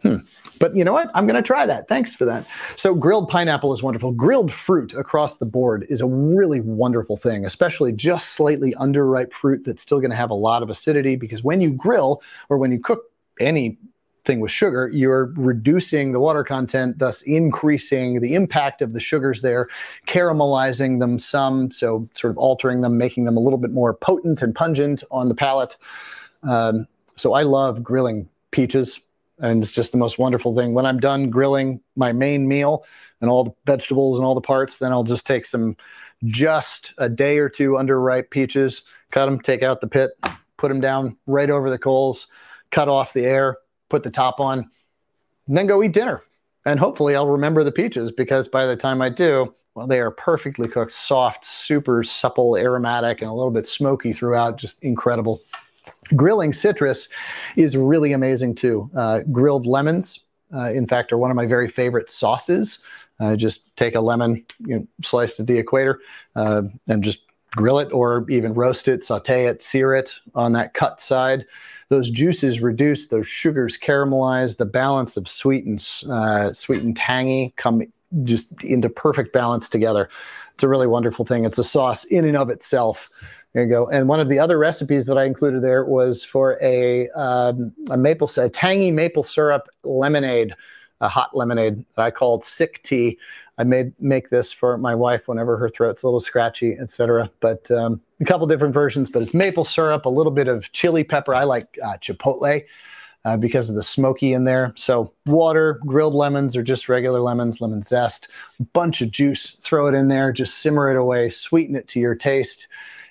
hmm. But you know what? I'm going to try that. Thanks for that. So, grilled pineapple is wonderful. Grilled fruit across the board is a really wonderful thing, especially just slightly underripe fruit that's still going to have a lot of acidity because when you grill or when you cook any thing with sugar, you're reducing the water content, thus increasing the impact of the sugars there, caramelizing them some, so sort of altering them, making them a little bit more potent and pungent on the palate. Um, so I love grilling peaches and it's just the most wonderful thing. When I'm done grilling my main meal and all the vegetables and all the parts, then I'll just take some just a day or two under ripe peaches, cut them, take out the pit, put them down right over the coals, cut off the air, put the top on, and then go eat dinner. And hopefully I'll remember the peaches because by the time I do, well, they are perfectly cooked, soft, super supple, aromatic, and a little bit smoky throughout. Just incredible. Grilling citrus is really amazing too. Uh, grilled lemons, uh, in fact, are one of my very favorite sauces. Uh, just take a lemon, you know, slice at the equator, uh, and just grill it or even roast it, saute it, sear it on that cut side. Those juices reduce, those sugars caramelize, the balance of sweet and, uh, sweet and tangy come just into perfect balance together. It's a really wonderful thing. It's a sauce in and of itself. There you go. And one of the other recipes that I included there was for a, um, a maple, a tangy maple syrup lemonade. a hot lemonade that I called sick tea. I made make this for my wife whenever her throat's a little scratchy, etc. But um, a couple different versions. But it's maple syrup, a little bit of chili pepper. I like uh, chipotle uh, because of the smoky in there. So water, grilled lemons, or just regular lemons, lemon zest, bunch of juice. Throw it in there. Just simmer it away. Sweeten it to your taste,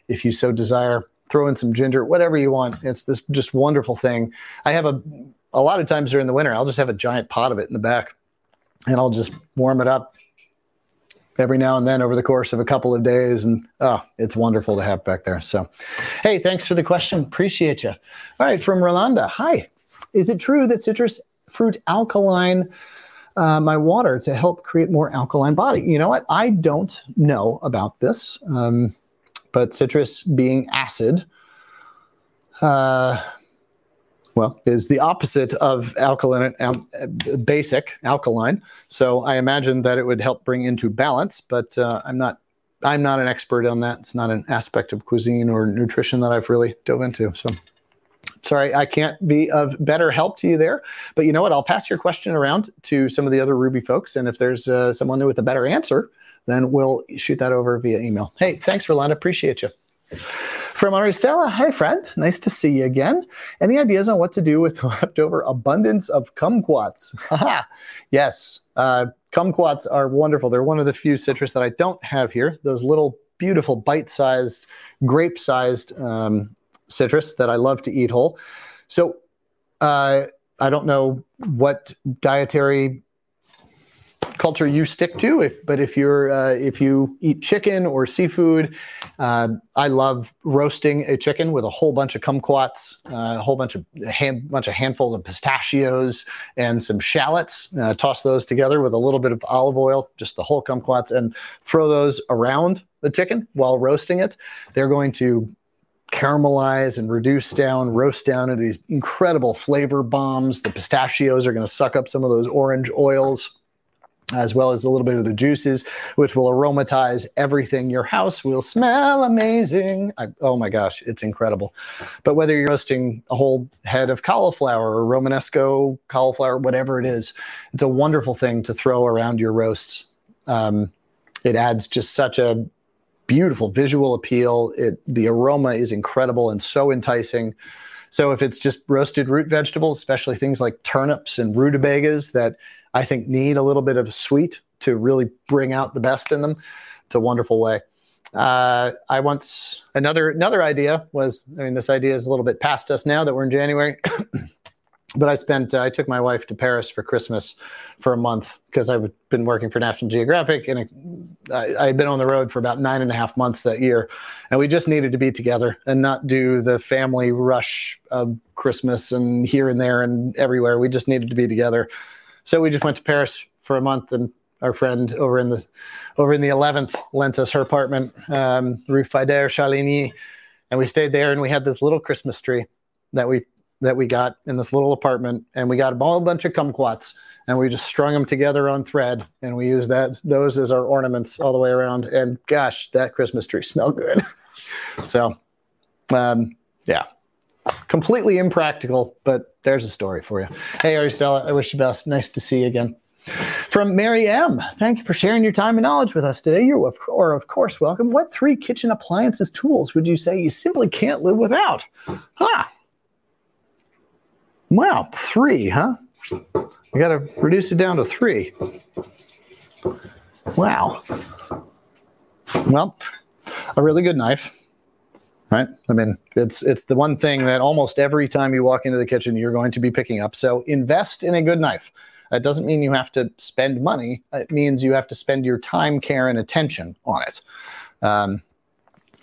if you so desire. Throw in some ginger, whatever you want. It's this just wonderful thing. I have a a lot of times during the winter, I'll just have a giant pot of it in the back, and I'll just warm it up every now and then over the course of a couple of days. And oh, it's wonderful to have back there. So, hey, thanks for the question. Appreciate you. All right, from Rolanda. Hi. Is it true that citrus fruit alkaline uh, my water to help create more alkaline body? You know what? I don't know about this, um, but citrus being acid, uh, well, is the opposite of alkaline, um, basic alkaline. So I imagine that it would help bring into balance, but uh, I'm not. I'm not an expert on that. It's not an aspect of cuisine or nutrition that I've really dove into. So sorry, I can't be of better help to you there. But you know what? I'll pass your question around to some of the other Ruby folks. And if there's uh, someone with a better answer, then we'll shoot that over via email. Hey, thanks, Rolanda. Appreciate you. From Aristella, hi friend, nice to see you again. Any ideas on what to do with the leftover abundance of kumquats? yes, uh, kumquats are wonderful. They're one of the few citrus that I don't have here. Those little beautiful bite-sized, grape-sized um, citrus that I love to eat whole. So uh, I don't know what dietary culture you stick to, if, but if you're uh, if you eat chicken or seafood, uh, I love roasting a chicken with a whole bunch of kumquats, uh, a whole bunch of hand, bunch of handfuls of pistachios and some shallots. Uh, toss those together with a little bit of olive oil, just the whole kumquats, and throw those around the chicken while roasting it. They're going to caramelize and reduce down, roast down into these incredible flavor bombs. The pistachios are going to suck up some of those orange oils. As well as a little bit of the juices, which will aromatize everything. Your house will smell amazing. I, oh my gosh, it's incredible. But whether you're roasting a whole head of cauliflower or Romanesco cauliflower, whatever it is, it's a wonderful thing to throw around your roasts. Um, it adds just such a beautiful visual appeal. It the aroma is incredible and so enticing. So if it's just roasted root vegetables, especially things like turnips and rutabagas that I think need a little bit of sweet to really bring out the best in them, it's a wonderful way. Uh, I once another another idea was I mean this idea is a little bit past us now that we're in January. but I spent uh, I took my wife to Paris for Christmas for a month because I've been working for National Geographic and I, had been on the road for about nine and a half months that year, and we just needed to be together and not do the family rush of Christmas and here and there and everywhere. We just needed to be together, so we just went to Paris for a month and. Our friend over in the over in the eleventh lent us her apartment, um, Rue Faidherbe Chaligny, and we stayed there. And we had this little Christmas tree that we that we got in this little apartment, and we got a whole bunch of kumquats, and we just strung them together on thread, and we used that those as our ornaments all the way around. And gosh, that Christmas tree smelled good. so, um, yeah, completely impractical, but there's a story for you. Hey, Aristella, I wish you the best. Nice to see you again. From Mary M. Thank you for sharing your time and knowledge with us today. You're, of, of course, welcome. What three kitchen appliances tools would you say you simply can't live without? Huh. Wow, three, huh? We got to reduce it down to three. Wow. Well, a really good knife, right? I mean, it's it's the one thing that almost every time you walk into the kitchen, you're going to be picking up. So invest in a good knife. That doesn't mean you have to spend money. It means you have to spend your time, care, and attention on it. Um,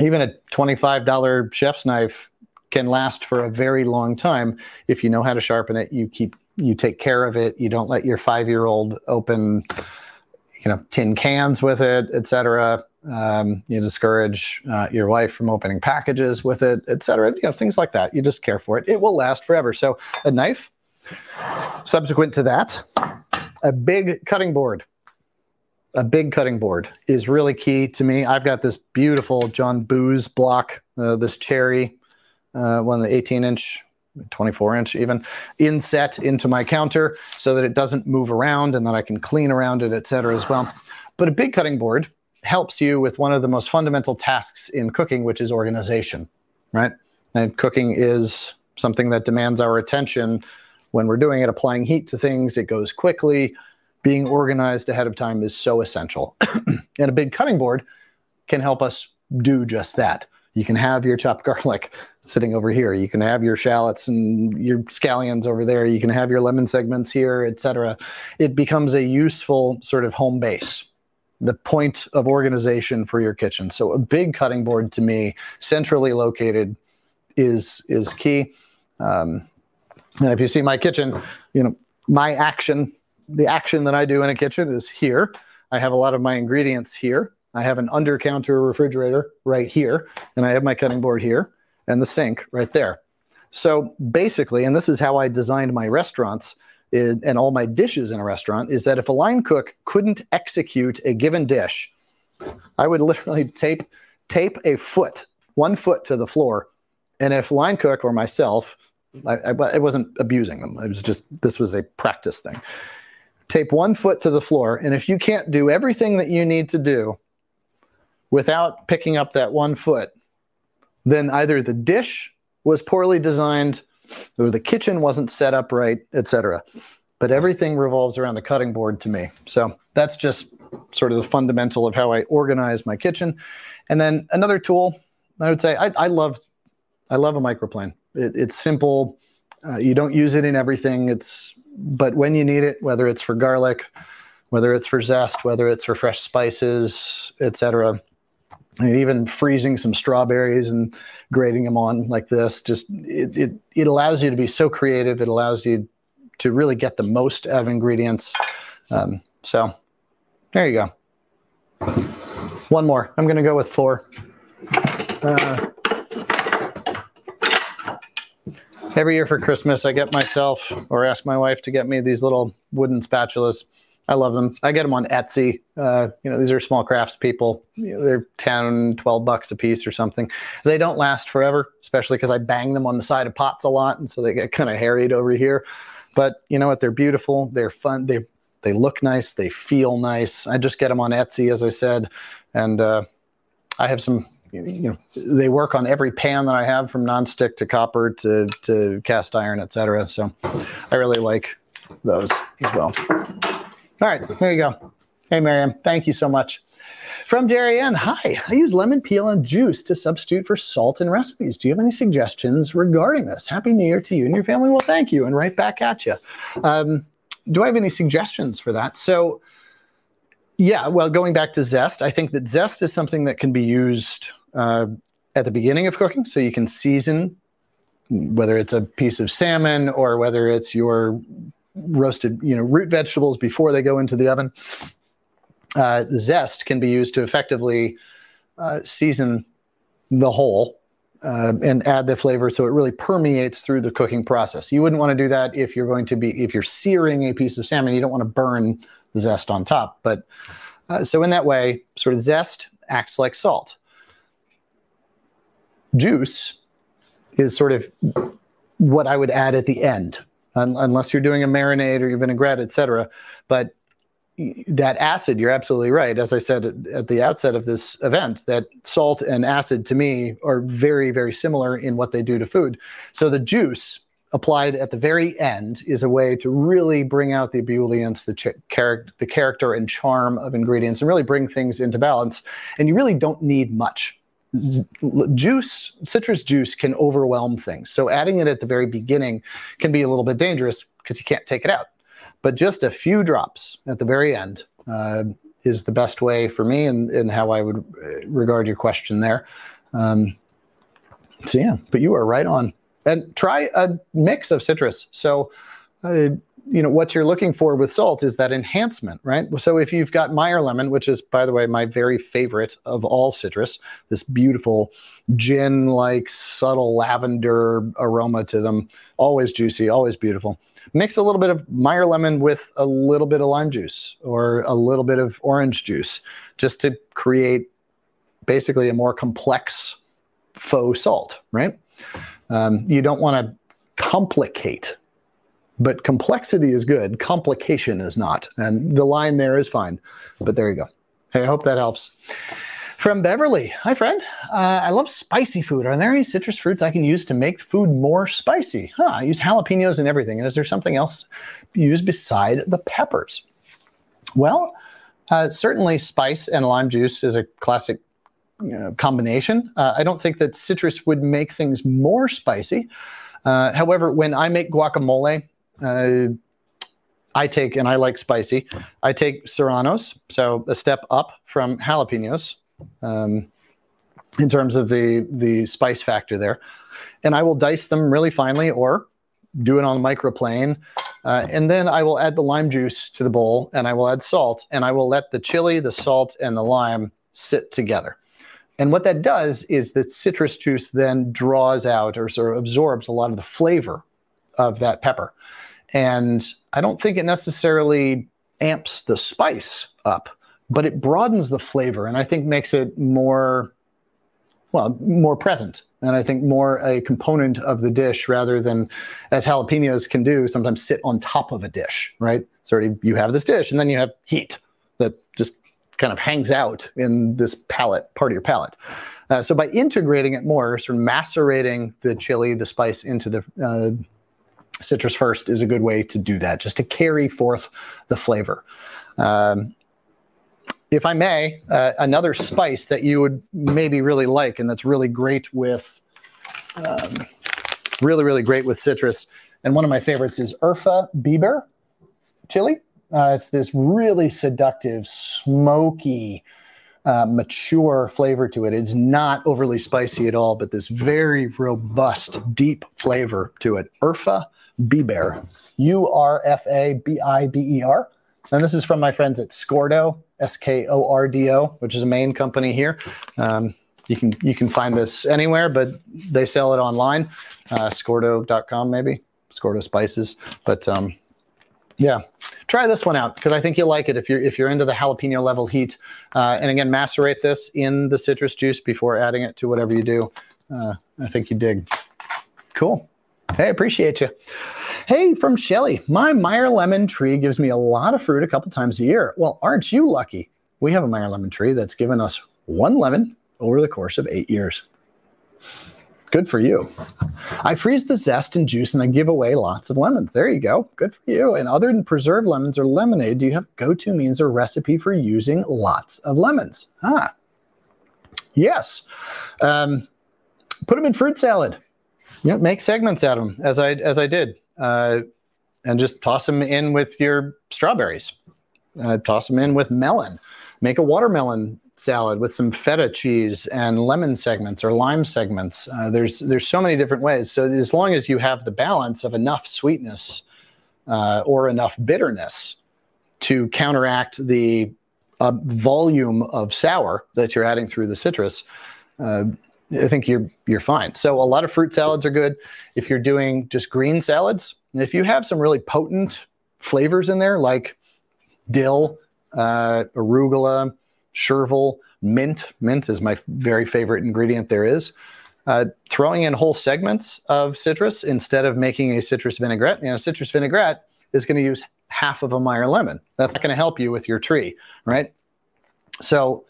even a $25 chef's knife can last for a very long time if you know how to sharpen it. You keep you take care of it. You don't let your five year old open, you know, tin cans with it, etc. Um, you discourage uh, your wife from opening packages with it, etc. You know, things like that. You just care for it. It will last forever. So a knife. Subsequent to that, a big cutting board. A big cutting board is really key to me. I've got this beautiful John Boos block, uh, this cherry uh, one the 18 inch 24 inch even, inset into my counter so that it doesn't move around and that I can clean around it, et cetera, as well. But a big cutting board helps you with one of the most fundamental tasks in cooking, which is organization, right? And cooking is something that demands our attention when we're doing it, applying heat to things, it goes quickly. Being organized ahead of time is so essential. and a big cutting board can help us do just that. You can have your chopped garlic sitting over here. You can have your shallots and your scallions over there. You can have your lemon segments here, etc. It becomes a useful sort of home base the point of organization for your kitchen. So a big cutting board to me, centrally located, is is key. Um, and if you see my kitchen, you know my action, the action that I do in a kitchen is here. I have a lot of my ingredients here. I have an under counter refrigerator right here, and I have my cutting board here, and the sink right there. So basically, and this is how I designed my restaurants and all my dishes in a restaurant is that if a line cook couldn't execute a given dish, I would literally tape tape a foot, one foot to the floor, and if line cook or myself, I, I, I wasn't abusing them. It was just this was a practice thing. Tape one foot to the floor, and if you can't do everything that you need to do without picking up that one foot, then either the dish was poorly designed or the kitchen wasn't set up right, etc. But everything revolves around the cutting board to me. So that's just sort of the fundamental of how I organize my kitchen. And then another tool, I would say, I, I love, I love a microplane. It, it's simple. Uh, you don't use it in everything. It's, but when you need it, whether it's for garlic, whether it's for zest, whether it's for fresh spices, etc and even freezing some strawberries and grating them on like this just it, it, it allows you to be so creative. It allows you to really get the most out of ingredients. Um, so there you go. One more. I'm going to go with four. Uh, every year for christmas i get myself or ask my wife to get me these little wooden spatulas I love them. I get them on Etsy. Uh, you know, these are small crafts people. You know, they're 10, 12 bucks a piece or something. They don't last forever, especially because I bang them on the side of pots a lot. And so they get kind of harried over here. But you know what? They're beautiful. They're fun. They, they look nice. They feel nice. I just get them on Etsy, as I said. And uh, I have some, you know, they work on every pan that I have from nonstick to copper to, to cast iron, etc. So I really like those as well. All right, there you go. Hey, Miriam, thank you so much. From Darien, hi. I use lemon peel and juice to substitute for salt in recipes. Do you have any suggestions regarding this? Happy New Year to you and your family. Well, thank you, and right back at you. Um, do I have any suggestions for that? So, yeah, well, going back to zest, I think that zest is something that can be used uh, at the beginning of cooking, so you can season whether it's a piece of salmon or whether it's your roasted, you know, root vegetables before they go into the oven. Uh, zest can be used to effectively uh, season the whole uh, and add the flavor so it really permeates through the cooking process. You wouldn't want to do that if you're going to be if you're searing a piece of salmon. You don't want to burn the zest on top. But uh, so in that way, sort of zest acts like salt. Juice is sort of what I would add at the end un- unless you're doing a marinade or your vinaigrette, etc. But that acid, you're absolutely right. As I said at the outset of this event, that salt and acid to me are very, very similar in what they do to food. So the juice applied at the very end is a way to really bring out the ebullience, the, ch- char- the character and charm of ingredients, and really bring things into balance. And you really don't need much juice, citrus juice can overwhelm things. So adding it at the very beginning can be a little bit dangerous because you can't take it out. But just a few drops at the very end uh, is the best way for me and, and how I would uh, regard your question there. Um, so yeah, but you are right on. And try a mix of citrus. So uh, you know what you're looking for with salt is that enhancement right so if you've got meyer lemon which is by the way my very favorite of all citrus this beautiful gin like subtle lavender aroma to them always juicy always beautiful mix a little bit of meyer lemon with a little bit of lime juice or a little bit of orange juice just to create basically a more complex faux salt right um, you don't want to complicate. But complexity is good, complication is not. And the line there is fine. But there you go. Hey, I hope that helps. From Beverly, hi friend. Uh, I love spicy food. Are there any citrus fruits I can use to make food more spicy? Huh, I use jalapenos and everything. And is there something else used beside the peppers? Well, uh, certainly spice and lime juice is a classic you know, combination. Uh, I don't think that citrus would make things more spicy. Uh, however, when I make guacamole, uh, I take, and I like spicy, I take serranos, so a step up from jalapenos um, in terms of the, the spice factor there. And I will dice them really finely or do it on the microplane. Uh, and then I will add the lime juice to the bowl and I will add salt and I will let the chili, the salt, and the lime sit together. And what that does is that citrus juice then draws out or sort of absorbs a lot of the flavor of that pepper. And I don't think it necessarily amps the spice up, but it broadens the flavor and I think makes it more, well, more present. And I think more a component of the dish rather than, as jalapenos can do, sometimes sit on top of a dish, right? So you have this dish and then you have heat that just kind of hangs out in this palate, part of your palate. Uh, so by integrating it more, sort of macerating the chili, the spice into the uh, citrus first is a good way to do that, just to carry forth the flavor. Um, if I may, uh, another spice that you would maybe really like and that's really great with, um, really, really great with citrus. And one of my favorites is Urfa Biber chili. Uh, it's this really seductive, smoky, uh, mature flavor to it. It's not overly spicy at all, but this very robust, deep flavor to it. Urfa Biber, U R F A B I B E R. And this is from my friends at Skordo, S K O R D O, which is a Maine company here. Um, you can you can find this anywhere, but they sell it online. Uh, Skordo.com maybe Skordo spices, but um, yeah, try this one out because I think you'll like it if you're if you're into the jalapeno level heat. Uh, and again, macerate this in the citrus juice before adding it to whatever you do. Uh, I think you dig. Cool. Hey, appreciate you. Hey, from Shelly, my Meyer lemon tree gives me a lot of fruit a couple times a year. Well, aren't you lucky? We have a Meyer lemon tree that's given us one lemon over the course of eight years. Good for you. I freeze the zest and juice and I give away lots of lemons. There you go. Good for you. And other than preserved lemons or lemonade, do you have go to means or recipe for using lots of lemons? Ah, yes. Um, put them in fruit salad. Yeah, make segments out of them as I as I did, uh, and just toss them in with your strawberries. Uh, toss them in with melon. Make a watermelon salad with some feta cheese and lemon segments or lime segments. Uh, there's there's so many different ways. So as long as you have the balance of enough sweetness uh, or enough bitterness to counteract the uh, volume of sour that you're adding through the citrus, uh, I think you're you're fine. So a lot of fruit salads are good. If you're doing just green salads, if you have some really potent flavors in there, like dill, uh, arugula, chervil, mint. Mint is my very favorite ingredient there is. Uh, throwing in whole segments of citrus instead of making a citrus vinaigrette. You know, citrus vinaigrette is going to use half of a Meyer lemon. That's not going to help you with your tree, right? So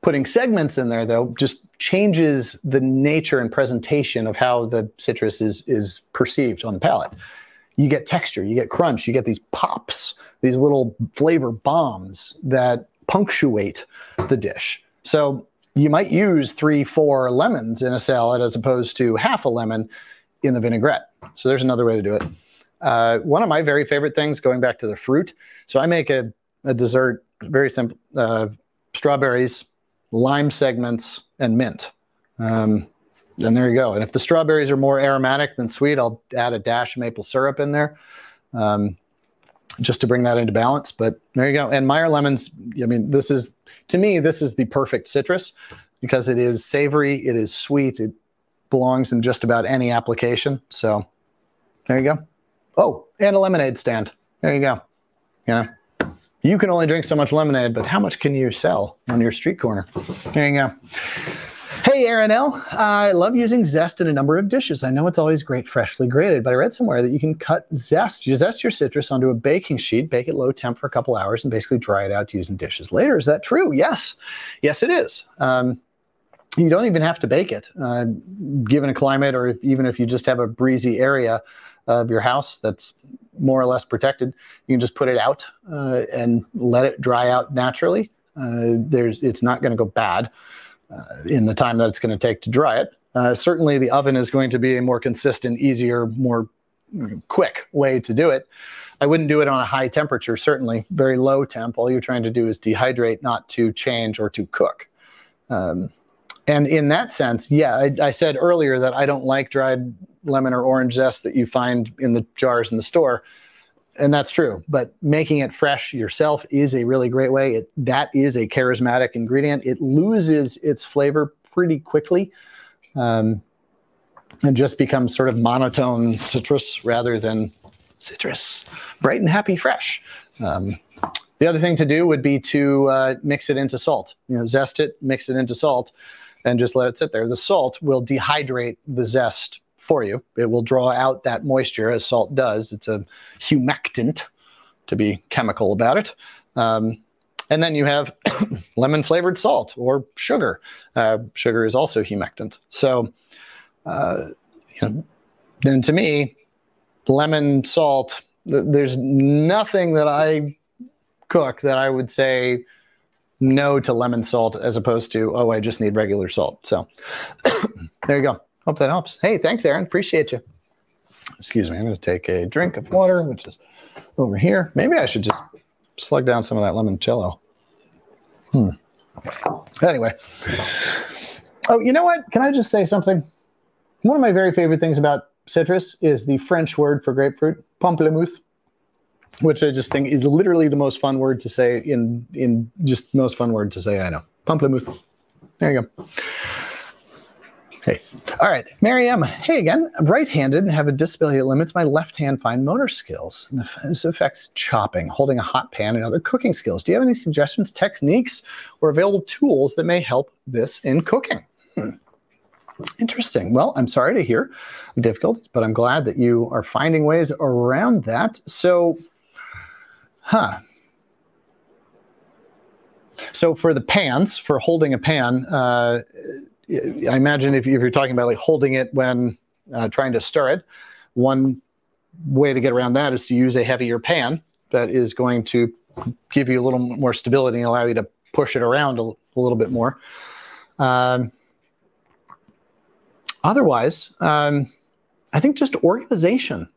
putting segments in there though just changes the nature and presentation of how the citrus is is perceived on the palate. You get texture you get crunch you get these pops these little flavor bombs that punctuate the dish. So you might use three four lemons in a salad as opposed to half a lemon in the vinaigrette. So there's another way to do it. Uh, one of my very favorite things going back to the fruit. So i make a, a dessert very simple uh, strawberries lime segments, and mint. Um, and there you go. And if the strawberries are more aromatic than sweet, I'll add a dash of maple syrup in there um, just to bring that into balance. But there you go. And Meyer lemons, I mean, this is, to me, this is the perfect citrus because it is savory, it is sweet, it belongs in just about any application. So there you go. Oh, and a lemonade stand. There you go. Yeah you can only drink so much lemonade, but how much can you sell on your street corner? There you go. Hey, Aaron L. I love using zest in a number of dishes. I know it's always great freshly grated, but I read somewhere that you can cut zest. You zest your citrus onto a baking sheet, bake it low temp for a couple hours, and basically dry it out to use in dishes later. Is that true? Yes. Yes, it is. Um, you don't even have to bake it, uh, given a climate, or if, even if you just have a breezy area of your house that's more or less protected, you can just put it out uh, and let it dry out naturally. Uh, there's, it's not going to go bad uh, in the time that it's going to take to dry it. Uh, certainly, the oven is going to be a more consistent, easier, more quick way to do it. I wouldn't do it on a high temperature, certainly very low temp. All you're trying to do is dehydrate, not to change or to cook. Um, and in that sense, yeah, I, I, said earlier that I don't like dried lemon or orange zest that you find in the jars in the store. And that's true. But making it fresh yourself is a really great way. It, that is a charismatic ingredient. It loses its flavor pretty quickly um, and just becomes sort of monotone citrus rather than citrus, bright and happy, fresh. Um, the other thing to do would be to uh, mix it into salt. You know, zest it, mix it into salt, and just let it sit there. The salt will dehydrate the zest for you. It will draw out that moisture as salt does. It's a humectant, to be chemical about it. Um, and then you have lemon flavored salt or sugar. Uh, sugar is also humectant. So, uh, you know, then to me, lemon salt, th- there's nothing that I cook that I would say no to lemon salt as opposed to, oh, I just need regular salt. So there you go. Hope that helps. Hey, thanks, Aaron. Appreciate you. Excuse me. I'm going to take a drink of water, which is over here. Maybe I should just slug down some of that limoncello. Hmm. Anyway. Oh, you know what? Can I just say something? One of my very favorite things about citrus is the French word for grapefruit, pamplemousse which I just think is literally the most fun word to say in in just most fun word to say I know. Pamplemousse. There you go. Hey. All right. Mary M. Hey again. I'm right handed and have a disability that limits my left hand fine motor skills. And this affects chopping, holding a hot pan, and other cooking skills. Do you have any suggestions, techniques, or available tools that may help this in cooking? Hmm. Interesting. Well, I'm sorry to hear difficulties, but I'm glad that you are finding ways around that. So, Huh. So for the pans, for holding a pan, uh, I imagine if, you're talking about like holding it when uh, trying to stir it, one way to get around that is to use a heavier pan that is going to give you a little more stability and allow you to push it around a, a little bit more. Um, otherwise, um, I think just organization.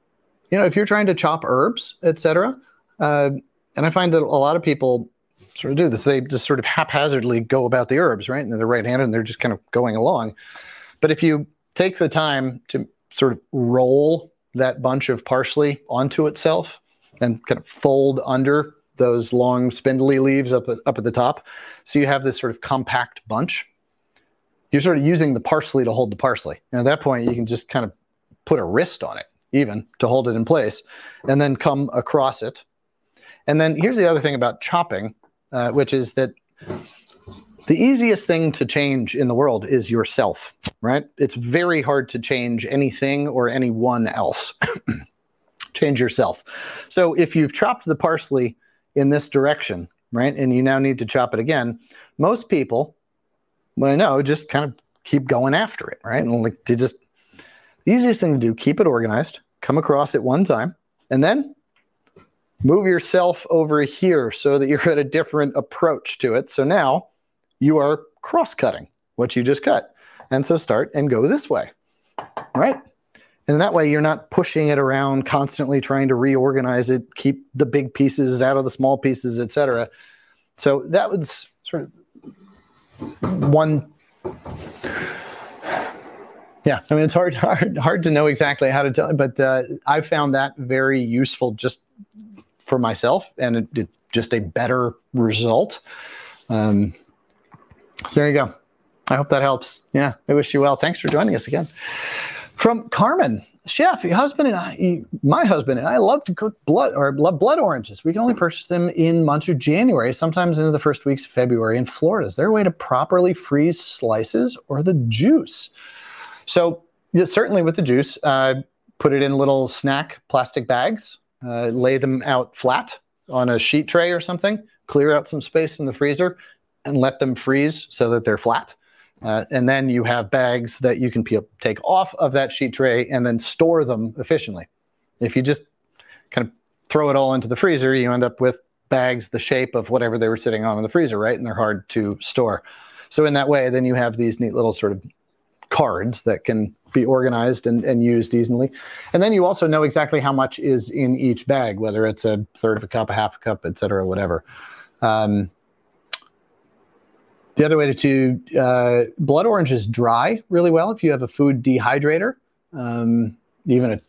You know, if you're trying to chop herbs, etc., uh, and I find that a lot of people sort of do this. They just sort of haphazardly go about the herbs, right? And they're right-handed and they're just kind of going along. But if you take the time to sort of roll that bunch of parsley onto itself and kind of fold under those long spindly leaves up, up at the top, so you have this sort of compact bunch. You're sort of using the parsley to hold the parsley. And at that point, you can just kind of put a wrist on it, even to hold it in place, and then come across it and then here's the other thing about chopping, uh, which is that the easiest thing to change in the world is yourself, right? It's very hard to change anything or anyone else. change yourself. So if you've chopped the parsley in this direction, right, and you now need to chop it again, most people, well, I know, just kind of keep going after it, right? And like to just the easiest thing to do, keep it organized, come across it one time, and then move yourself over here so that you're at a different approach to it. So now you are cross cutting what you just cut. And so start and go this way, right? And that way you're not pushing it around constantly trying to reorganize it, keep the big pieces out of the small pieces, etc. So that was sort of one yeah, I mean it's hard, hard, hard to know exactly how to tell, but uh, I found that very useful just for myself, and it, it just a better result. Um, so there you go. I hope that helps. Yeah, I wish you well. Thanks for joining us again. From Carmen, chef, your husband and I, my husband and I love to cook blood or love blood oranges. We can only purchase them in months of January, sometimes into the first weeks of February in Florida. Is there a way to properly freeze slices or the juice? So, yeah, certainly with the juice, uh, put it in little snack plastic bags, uh, lay them out flat on a sheet tray or something, clear out some space in the freezer, and let them freeze so that they're flat. Uh, and then you have bags that you can peel, take off of that sheet tray and then store them efficiently. If you just kind of throw it all into the freezer, you end up with bags the shape of whatever they were sitting on in the freezer, right? And they're hard to store. So in that way, then you have these neat little sort of cards that can be organized and, and used easily. And then you also know exactly how much is in each bag, whether it's a third of a cup, a half a cup, et cetera, whatever. Um, the other way to, to uh, blood oranges dry really well if you have a food dehydrator, um, even a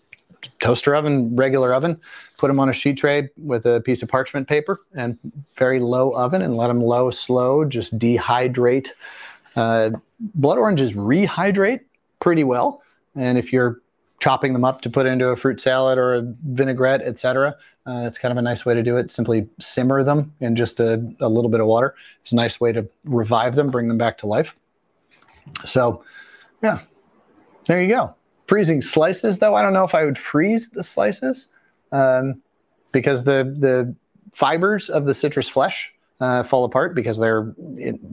toaster oven, regular oven. Put them on a sheet tray with a piece of parchment paper and very low oven and let them low, slow, just dehydrate. Uh, blood oranges rehydrate pretty well. And if you're chopping them up to put into a fruit salad or a vinaigrette, etc. Uh, it's kind of a nice way to do it. Simply simmer them in just a, a, little bit of water. It's a nice way to revive them, bring them back to life. So, yeah, there you go. Freezing slices, though, I don't know if I would freeze the slices um, because the the fibers of the citrus flesh uh, fall apart because they're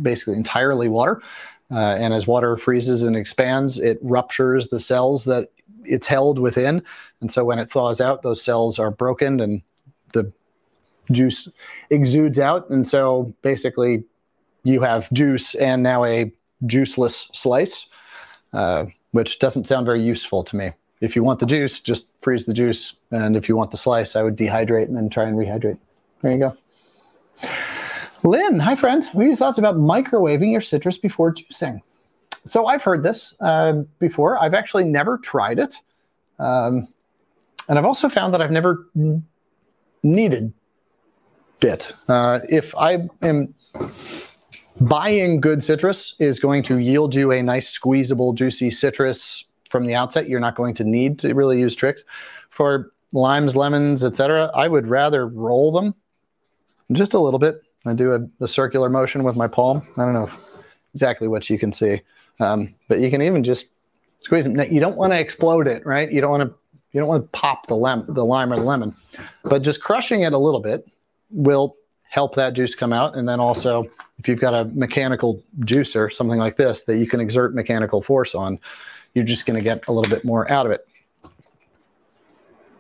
basically entirely water. Uh, and as water freezes and expands, it ruptures the cells that it's held within, and so when it thaws out, those cells are broken and the juice exudes out, and so basically you have juice and now a juiceless slice, uh, which doesn't sound very useful to me. If you want the juice, just freeze the juice, and if you want the slice, I would dehydrate and then try and rehydrate. There you go. Lynn, hi friend. What are your thoughts about microwaving your citrus before juicing? So I've heard this uh, before. I've actually never tried it. Um, and I've also found that I've never needed it. Uh, if I am buying good citrus is going to yield you a nice squeezable juicy citrus from the outset you're not going to need to really use tricks for limes lemons etc i would rather roll them just a little bit i do a, a circular motion with my palm i don't know exactly what you can see um, but you can even just squeeze them. Now, you don't want to explode it, right? You don't want to you don't want to pop the lem the lime or the lemon, but just crushing it a little bit will help that juice come out. And then also, if you've got a mechanical juicer, something like this, that you can exert mechanical force on, you're just going to get a little bit more out of it.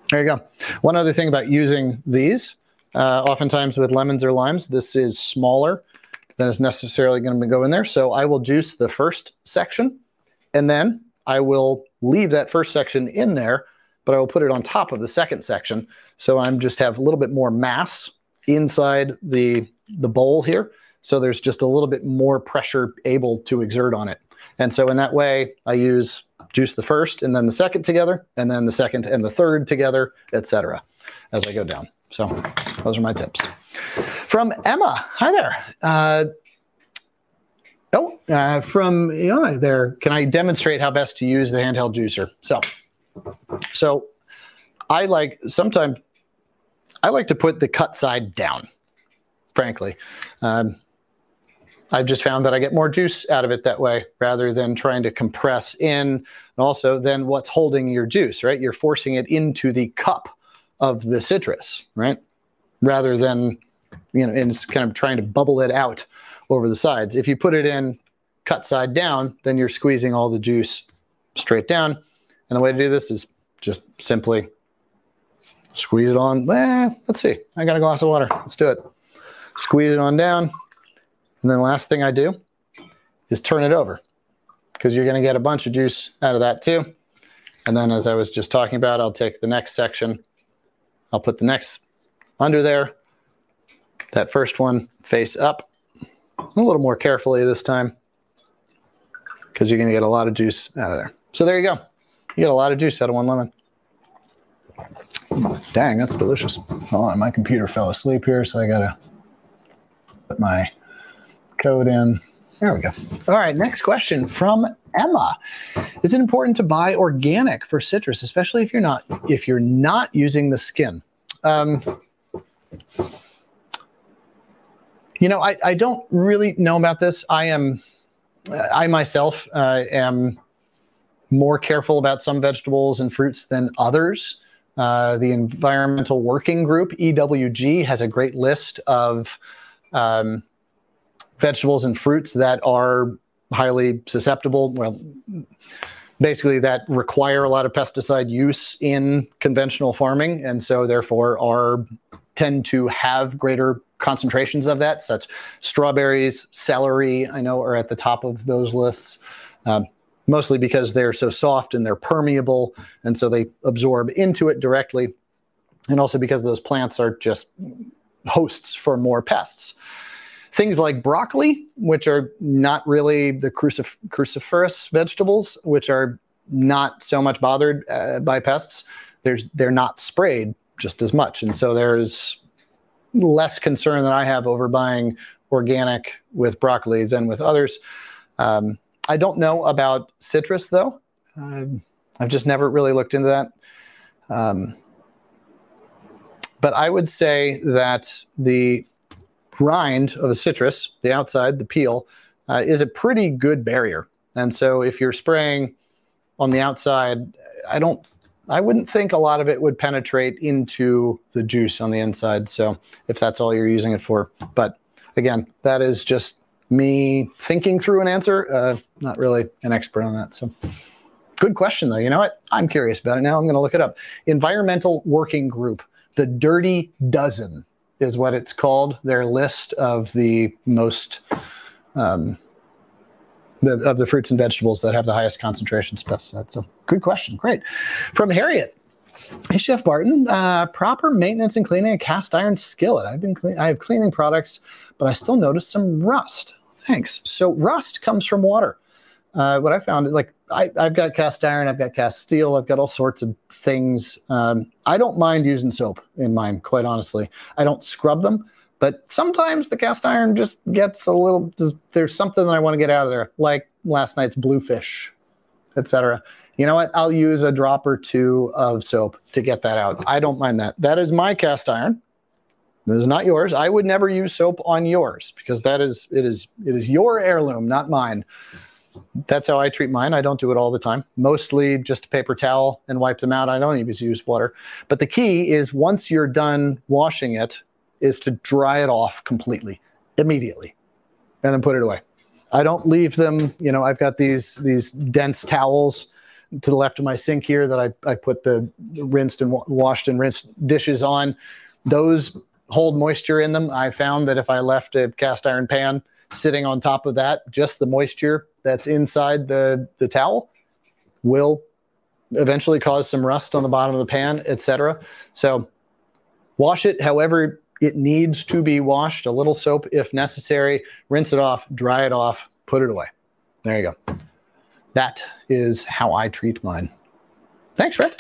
There you go. One other thing about using these, Uh, oftentimes with lemons or limes, this is smaller than is necessarily going to go in there. So I will juice the first section and then I will leave that first section in there, but I will put it on top of the second section. So I'm just have a little bit more mass inside the, the bowl here. So there's just a little bit more pressure able to exert on it. And so in that way, I use juice the first and then the second together, and then the second and the third together, etc. as I go down. So those are my tips. From Emma. Hi there. Uh, oh, uh, from Iona there. Can I demonstrate how best to use the handheld juicer? So, so I like sometimes I like to put the cut side down. Frankly, um, I've just found that I get more juice out of it that way rather than trying to compress in. And also, then what's holding your juice, right? You're forcing it into the cup of the citrus, right? Rather than you know, and it's kind of trying to bubble it out over the sides. If you put it in cut side down, then you're squeezing all the juice straight down. And the way to do this is just simply squeeze it on. Eh, let's see. I got a glass of water. Let's do it. Squeeze it on down. And then the last thing I do is turn it over because you're going to get a bunch of juice out of that too. And then as I was just talking about, I'll take the next section. I'll put the next under there that first one face up a little more carefully this time because you're going to get a lot of juice out of there. So there you go. You get a lot of juice out of one lemon. Dang, that's delicious. Hold on, my computer fell asleep here, so I got to put my code in. There we go. All right, next question from Emma. Is it important to buy organic for citrus, especially if you're not if you're not using the skin? Um, you know, I, I don't really know about this. I am, I myself uh, am more careful about some vegetables and fruits than others. Uh, the Environmental Working Group, EWG, has a great list of um, vegetables and fruits that are highly susceptible. Well, basically, that require a lot of pesticide use in conventional farming, and so therefore are tend to have greater concentrations of that, such strawberries, celery, I know are at the top of those lists. Um, mostly because they're so soft and they're permeable, and so they absorb into it directly, and also because those plants are just hosts for more pests. Things like broccoli, which are not really the crucif- cruciferous vegetables, which are not so much bothered uh, by pests, there's, they're not sprayed just as much. And so there's less concern that I have over buying organic with broccoli than with others. Um, I don't know about citrus though. Um, I've just never really looked into that. Um, but I would say that the rind of a citrus, the outside, the peel, uh, is a pretty good barrier. And so if you're spraying on the outside, I don't I wouldn't think a lot of it would penetrate into the juice on the inside. So if that's all you're using it for. But again, that is just me thinking through an answer. Uh, not really an expert on that. So good question though. You know what? I'm curious about it now. I'm going to look it up. Environmental Working Group, the Dirty Dozen is what it's called. Their list of the most um, the, of the fruits and vegetables that have the highest concentration pesticides. So good question. Great. From Harriet. Hey, Chef Barton. Uh, proper maintenance and cleaning a cast iron skillet. I've been clean. I have cleaning products, but I still notice some rust. Thanks. So rust comes from water. Uh, what I found is like I, have got cast iron, I've got cast steel, I've got all sorts of things. Um, I don't mind using soap in mine, quite honestly. I don't scrub them, but sometimes the cast iron just gets a little. There's something that I want to get out of there, like last night's bluefish, etc. You know what? I'll use a drop or two of soap to get that out. I don't mind that. That is my cast iron. This is not yours. I would never use soap on yours because that is it is it is your heirloom, not mine. That's how I treat mine. I don't do it all the time. Mostly just a paper towel and wipe them out. I don't even use water. But the key is once you're done washing it, is to dry it off completely, immediately, and then put it away. I don't leave them. You know, I've got these these dense towels to the left of my sink here that I, I put the rinsed and washed and rinsed dishes on. Those hold moisture in them. I found that if I left a cast iron pan sitting on top of that, just the moisture that's inside the, the towel will eventually cause some rust on the bottom of the pan, etc. So wash it however it needs to be washed, a little soap if necessary, rinse it off, dry it off, put it away. There you go. That is how I treat mine. Thanks, Fred.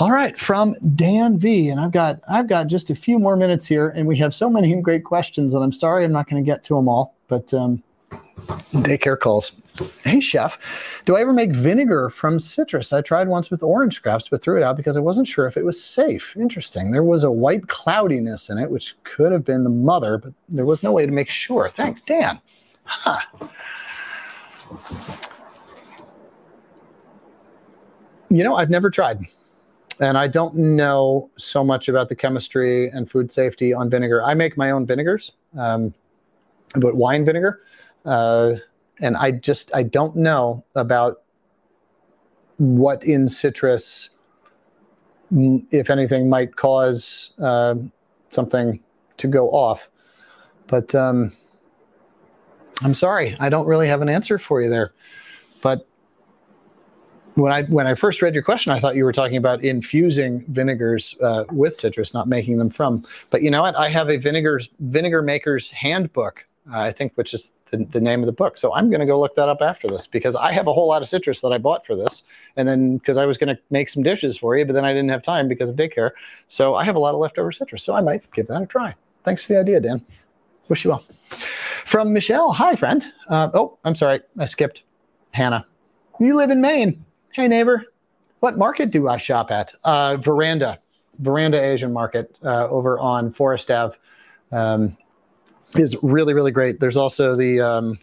All right, from Dan V, and I've got I've got just a few more minutes here, and we have so many great questions, and I'm sorry I'm not going to get to them all, but um, daycare calls. Hey, chef, do I ever make vinegar from citrus? I tried once with orange scraps, but threw it out because I wasn't sure if it was safe. Interesting. There was a white cloudiness in it, which could have been the mother, but there was no way to make sure. Thanks, Dan. Huh. You know, I've never tried. And I don't know so much about the chemistry and food safety on vinegar. I make my own vinegars, um, but wine vinegar. Uh, and I just I don't know about what in citrus, if anything, might cause uh, something to go off. But um, I'm sorry, I don't really have an answer for you there. But when I when I first read your question, I thought you were talking about infusing vinegars uh, with citrus, not making them from. But you know what? I have a vinegar vinegar maker's handbook, uh, I think, which is the, the name of the book. So I'm going to go look that up after this because I have a whole lot of citrus that I bought for this, and then because I was going to make some dishes for you, but then I didn't have time because of daycare. So I have a lot of leftover citrus. So I might give that a try. Thanks for the idea, Dan. Wish you well. From Michelle, hi, friend. Uh, oh, I'm sorry, I skipped Hannah. You live in Maine. Hey, neighbor. What market do I shop at? Uh, Veranda, Veranda Asian Market uh, over on Forest Ave um, is really, really great. There's also the, um,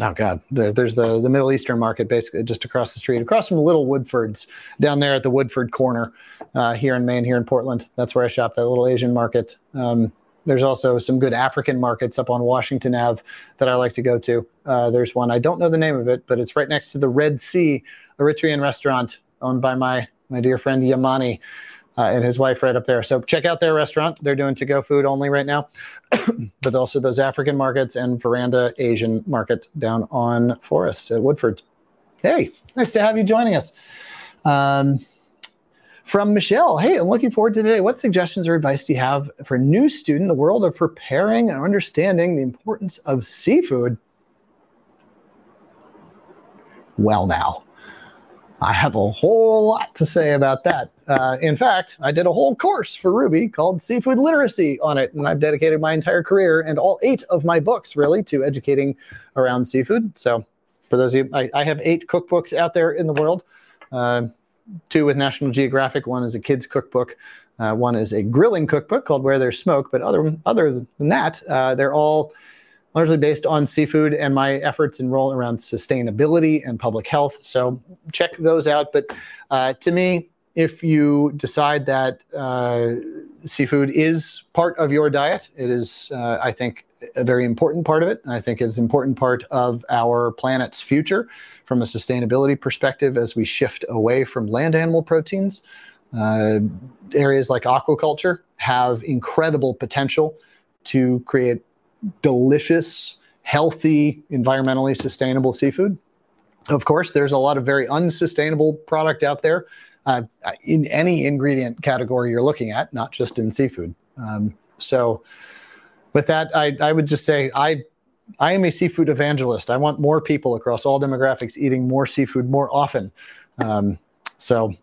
oh God, there, there's the, the Middle Eastern Market basically just across the street, across from Little Woodford's down there at the Woodford corner uh, here in Maine, here in Portland. That's where I shop, that little Asian market. Um, there's also some good African markets up on Washington Ave that I like to go to. Uh, there's one I don't know the name of it, but it's right next to the Red Sea Eritrean restaurant owned by my my dear friend Yamani uh, and his wife right up there. So check out their restaurant. They're doing to go food only right now, but also those African markets and Veranda Asian Market down on Forest at Woodford. Hey, nice to have you joining us. Um, from Michelle. Hey, I'm looking forward to today. What suggestions or advice do you have for a new student in the world of preparing and understanding the importance of seafood? Well, now, I have a whole lot to say about that. Uh, in fact, I did a whole course for Rouxbe called Seafood Literacy on it, and I've dedicated my entire career and all eight of my books really to educating around seafood. So, for those of you, I, I have eight cookbooks out there in the world. Uh, two with National Geographic. One is a kids cookbook. Uh, one is a grilling cookbook called Where There's Smoke. But other other than that, uh, they're all largely based on seafood and my efforts in role around sustainability and public health. So check those out. But uh, to me, if you decide that uh, seafood is part of your diet, it is, uh, I think, a very important part of it. I think is an important part of our planet's future from a sustainability perspective as we shift away from land animal proteins. Uh, areas like aquaculture have incredible potential to create delicious, healthy, environmentally sustainable seafood. Of course, there's a lot of very unsustainable product out there uh, in any ingredient category you're looking at, not just in seafood. Um, so, with that, I, I would just say I I am a seafood evangelist. I want more people across all demographics eating more seafood more often. Um, so,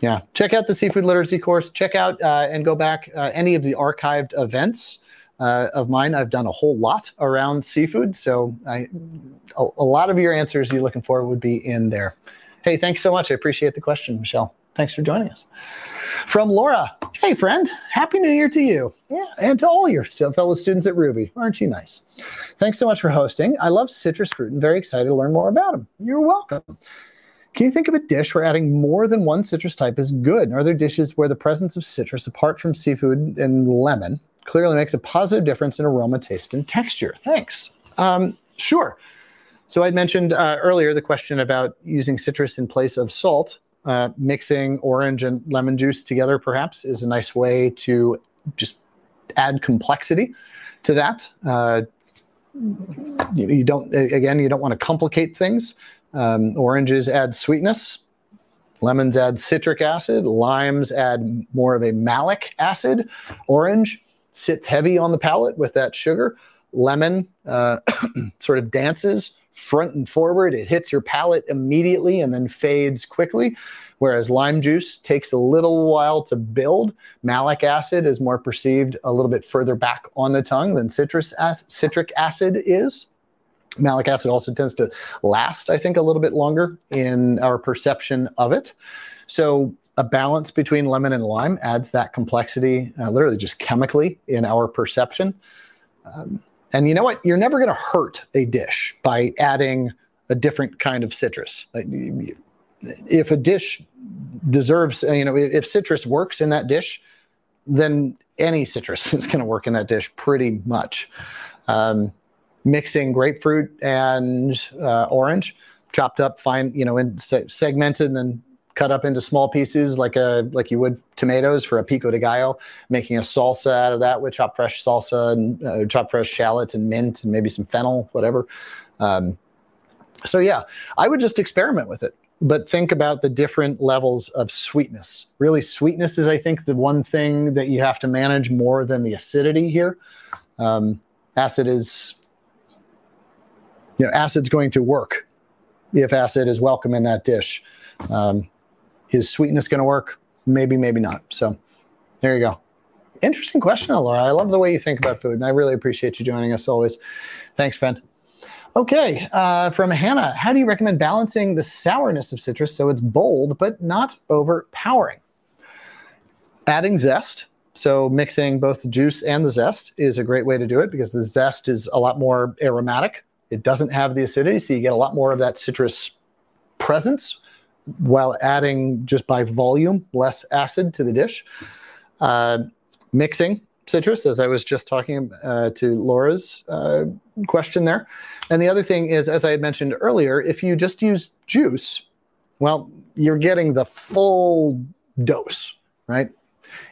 yeah, check out the seafood literacy course. Check out uh, and go back uh, any of the archived events uh, of mine. I've done a whole lot around seafood, so I, a, a lot of your answers you're looking for would be in there. Hey, thanks so much. I appreciate the question, Michelle. Thanks for joining us. From Laura, hey friend, happy new year to you. Yeah, and to all your fellow students at Rouxbe. Aren't you nice? Thanks so much for hosting. I love citrus fruit and very excited to learn more about them. You're welcome. Can you think of a dish where adding more than one citrus type is good? Are there dishes where the presence of citrus, apart from seafood and lemon, clearly makes a positive difference in aroma, taste, and texture? Thanks. Um, sure. So I mentioned uh, earlier the question about using citrus in place of salt uh, mixing orange and lemon juice together perhaps is a nice way to just add complexity to that. Uh, you, you, don't again you don't want to complicate things. Um, oranges add sweetness. Lemons add citric acid. Limes add more of a malic acid. Orange sits heavy on the palate with that sugar. Lemon uh, sort of dances front and forward. It hits your palate immediately and then fades quickly. Whereas lime juice takes a little while to build. Malic acid is more perceived a little bit further back on the tongue than citrus ac- citric acid is. Malic acid also tends to last, I think, a little bit longer in our perception of it. So a balance between lemon and lime adds that complexity, uh, literally just chemically, in our perception. Um, and you know what? You're never going to hurt a dish by adding a different kind of citrus. If a dish deserves, you know, if citrus works in that dish, then any citrus is going to work in that dish pretty much. Um, mixing grapefruit and uh, orange, chopped up fine, you know, and segmented and then cut up into small pieces like a like you would tomatoes for a pico de gallo, making a salsa out of that with chopped fresh salsa and uh, chopped fresh shallots and mint and maybe some fennel, whatever. Um, so yeah, I would just experiment with it, but think about the different levels of sweetness. Really, sweetness is I think the one thing that you have to manage more than the acidity here. Um, acid is, you know, acid's going to work if acid is welcome in that dish. Um, is sweetness going to work? Maybe, maybe not. So there you go. interesting question, Laura. I love the way you think about food, and I really appreciate you joining us always. Thanks, friend. Okay, uh, from Hannah, how do you recommend balancing the sourness of citrus so it's bold but not overpowering? Adding zest, so mixing both the juice and the zest is a great way to do it because the zest is a lot more aromatic. It doesn't have the acidity, so you get a lot more of that citrus presence while adding just by volume less acid to the dish. Uh, mixing citrus, as I was just talking uh, to Laura's uh, question there. And the other thing is, as I had mentioned earlier, if you just use juice, well, you're getting the full dose, right?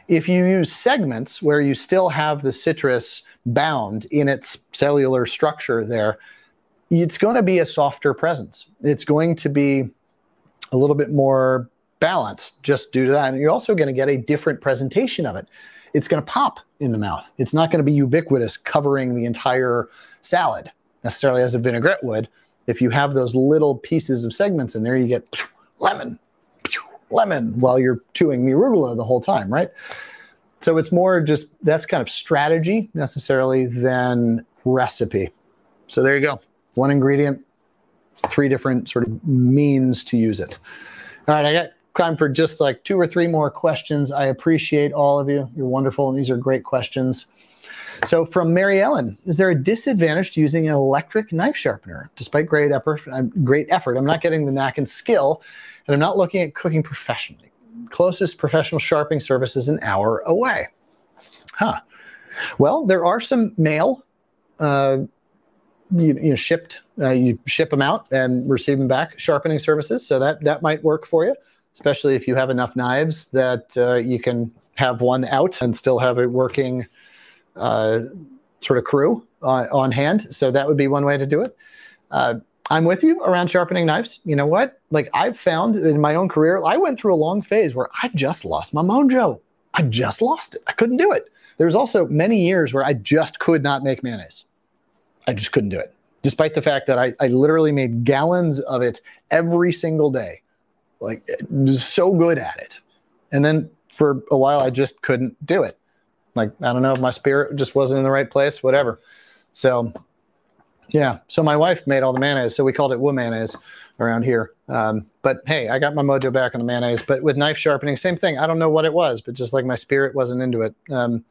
If you use segments where you still have the citrus bound in its cellular structure there, it's going to be a softer presence. It's going to be a little bit more balanced just due to that. And you're also going to get a different presentation of it. It's going to pop in the mouth. It's not going to be ubiquitous covering the entire salad necessarily as a vinaigrette would. If you have those little pieces of segments in there, you get lemon, lemon while you're chewing the arugula the whole time, right? So it's more just that's kind of strategy necessarily than recipe. So there you go. One ingredient, three different sort of means to use it. All right, I got time for just like two or three more questions. I appreciate all of you. You're wonderful, and these are great questions. So, from Mary Ellen, is there a disadvantage to using an electric knife sharpener? Despite great effort, great effort, I'm not getting the knack and skill, and I'm not looking at cooking professionally. Closest professional sharpening service is an hour away. Huh. Well, there are some mail. Uh, you, you know, shipped, uh, you ship them out and receive them back, sharpening services. So that that might work for you especially if you have enough knives that uh, you can have one out and still have a working uh, sort of crew on, on, hand. So that would be one way to do it. Uh, I'm with you around sharpening knives. You know what? Like I've found in my own career, I went through a long phase where I just lost my mojo. I just lost it. I couldn't do it. There's also many years where I just could not make mayonnaise. I just couldn't do it, despite the fact that I, I literally made gallons of it every single day like so good at it. And then for a while, I just couldn't do it. Like, I don't know, if my spirit just wasn't in the right place, whatever. So, yeah. So my wife made all the mayonnaise. So we called it Wu mayonnaise around here. Um, but hey, I got my mojo back on the mayonnaise. But with knife sharpening, same thing. I don't know what it was, but just like my spirit wasn't into it. Um,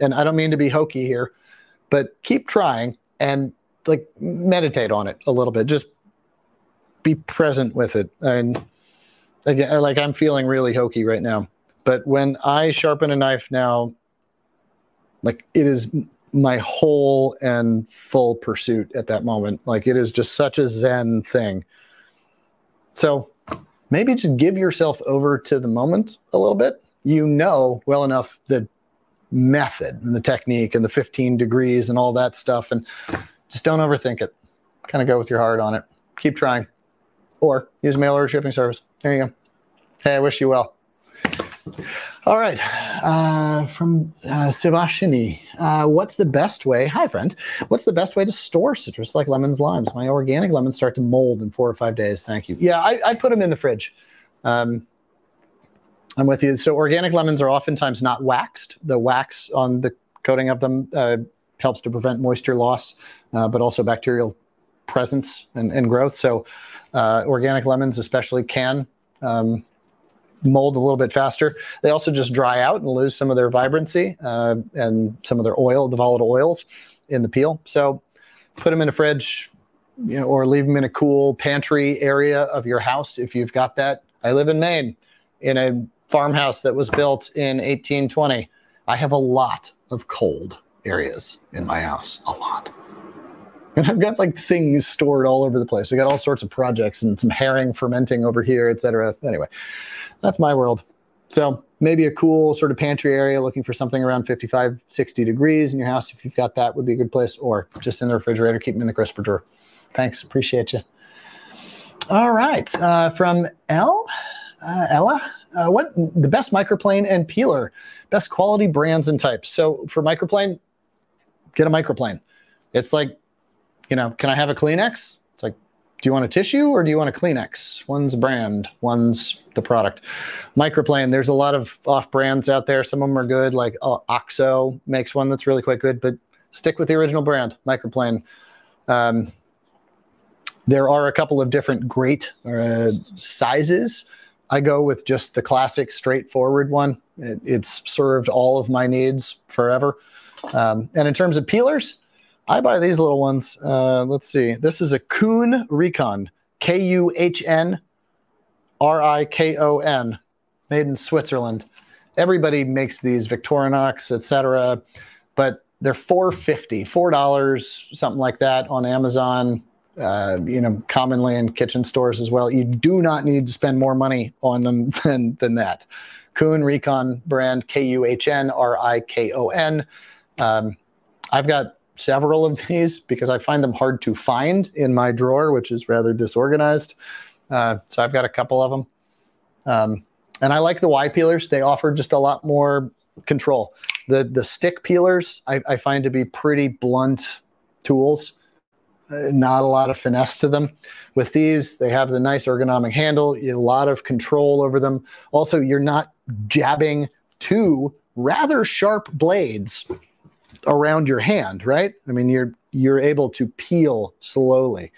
and I don't mean to be hokey here, but keep trying and like meditate on it a little bit. Just be present with it. And again, like I'm feeling really hokey right now. But when I sharpen a knife now, like it is my whole and full pursuit at that moment. Like it is just such a zen thing. So maybe just give yourself over to the moment a little bit. You know well enough the method and the technique and the 15 degrees and all that stuff. And just don't overthink it. Kind of go with your heart on it. Keep trying. Or use mail order shipping service. There you go. Hey, I wish you well. All right. Uh, from uh, Sebastiani, uh, what's the best way? Hi, friend. What's the best way to store citrus like lemons, limes? My organic lemons start to mold in four or five days. Thank you. Yeah, I, I put them in the fridge. Um, I'm with you. So, organic lemons are oftentimes not waxed. The wax on the coating of them uh, helps to prevent moisture loss, uh, but also bacterial presence and, and growth. So, uh, organic lemons, especially, can. Um, mold a little bit faster. They also just dry out and lose some of their vibrancy uh, and some of their oil, the volatile oils in the peel. So put them in a fridge, you know, or leave them in a cool pantry area of your house if you've got that. I live in Maine in a farmhouse that was built in 1820. I have a lot of cold areas in my house, a lot. And I've got like things stored all over the place. I got all sorts of projects and some herring fermenting over here, etc. Anyway, that's my world. So maybe a cool sort of pantry area looking for something around 55, 60 degrees in your house. If you've got that would be a good place or just in the refrigerator, keep them in the crisper drawer. Thanks. Appreciate you. All right. Uh, from L, uh, Ella, uh, what the best microplane and peeler, best quality brands and types. So for microplane, get a microplane. It's like you know, can I have a Kleenex? It's like, Do you want a tissue or do you want a Kleenex? One's brand, one's the product. Microplane, there's a lot of off brands out there. Some of them are good, like uh, OXO makes one that's really quite good, but stick with the original brand, Microplane. Um, there are a couple of different great uh, sizes. I go with just the classic, straightforward one. It, it's served all of my needs forever. Um, and in terms of peelers, I buy these little ones. Uh, let's see. This is a Kuhn Rikon, K U H N R I K O N, made in Switzerland. Everybody makes these Victorinox, etc., but they're four fifty, four dollars, something like that on Amazon. Uh, you know, commonly in kitchen stores as well. You do not need to spend more money on them than than that. Kuhn Rikon brand, K U H N R I K O N. Um, I've got several of these because I find them hard to find in my drawer, which is rather disorganized. Uh, so I've got a couple of them. Um, and I like the Y peelers. They offer just a lot more control. The the stick peelers I, I find to be pretty blunt tools. Uh, not a lot of finesse to them. With these, they have the nice ergonomic handle, a lot of control over them. Also, you're not jabbing two rather sharp blades around your hand, right? I mean, you're you're able to peel slowly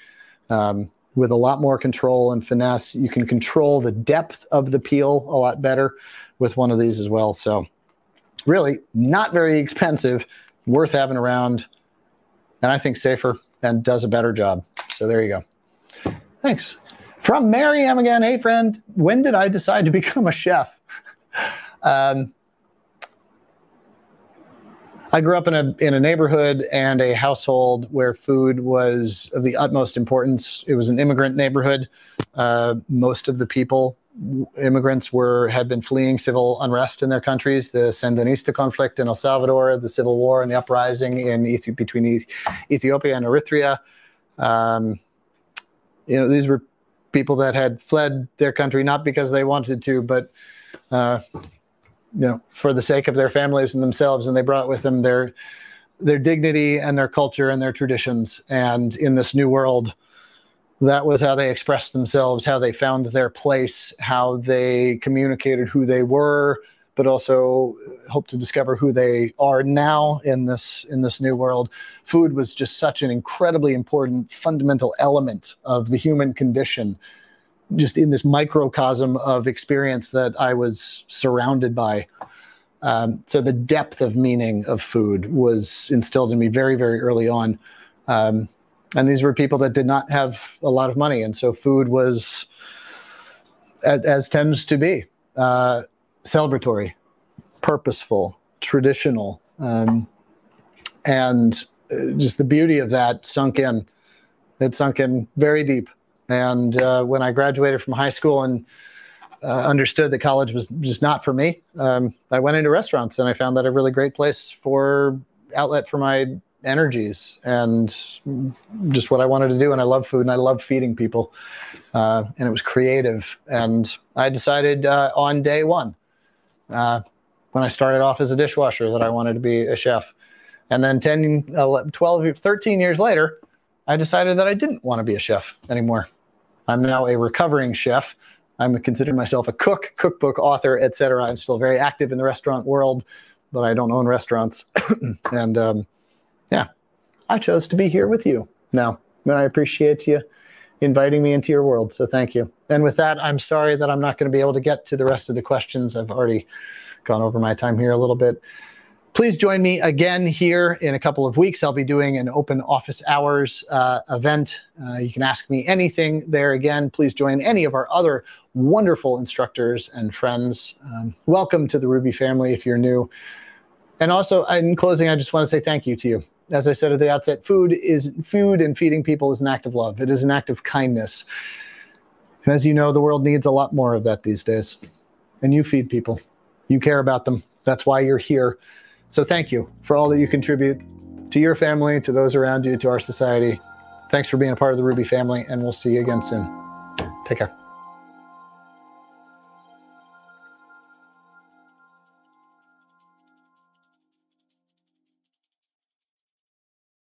um, with a lot more control and finesse. You can control the depth of the peel a lot better with one of these as well. So, really, not very expensive, worth having around, and I think safer and does a better job. So there you go. Thanks. From Mary M again. Hey, friend. When did I decide to become a chef? um, I grew up in a in a neighborhood and a household where food was of the utmost importance. It was an immigrant neighborhood. Uh, most of the people, immigrants, were had been fleeing civil unrest in their countries. The Sandinista conflict in El Salvador, the civil war and the uprising in between Ethiopia and Eritrea. Um, you know, these were people that had fled their country not because they wanted to, but uh, you know, for the sake of their families and themselves, and they brought with them their their dignity and their culture and their traditions. And in this new world, that was how they expressed themselves, how they found their place, how they communicated who they were, but also hope to discover who they are now in this in this new world. Food was just such an incredibly important fundamental element of the human condition just in this microcosm of experience that I was surrounded by. Um, so the depth of meaning of food was instilled in me very, very early on. Um, and these were people that did not have a lot of money, and so food was, as, tends to be, uh, celebratory, purposeful, traditional, um, and uh, just the beauty of that sunk in. It sunk in very deep. And uh, when I graduated from high school and uh, understood that college was just not for me, um, I went into restaurants and I found that a really great place for outlet for my energies and just what I wanted to do. And I love food and I love feeding people. Uh, and it was creative. And I decided uh, on day one, uh, when I started off as a dishwasher, that I wanted to be a chef. And then 10, 11, 12, 13 years later, I decided that I didn't want to be a chef anymore. I'm now a recovering chef. I'm considering myself a cook, cookbook author, etc. I'm still very active in the restaurant world, but I don't own restaurants. and um, yeah, I chose to be here with you now. And I appreciate you inviting me into your world. So thank you. And with that, I'm sorry that I'm not going to be able to get to the rest of the questions. I've already gone over my time here a little bit. Please join me again here in a couple of weeks. I'll be doing an open office hours uh, event. Uh, you can ask me anything there again. Please join any of our other wonderful instructors and friends. Um, welcome to the Rouxbe family if you're new. And also, in closing, I just want to say thank you to you. As I said at the outset, food is food and feeding people is an act of love. It is an act of kindness. And as you know, the world needs a lot more of that these days. And you feed people. You care about them. That's why you're here. So thank you for all that you contribute to your family, to those around you, to our society. Thanks for being a part of the Rouxbe family, and we'll see you again soon. Take care.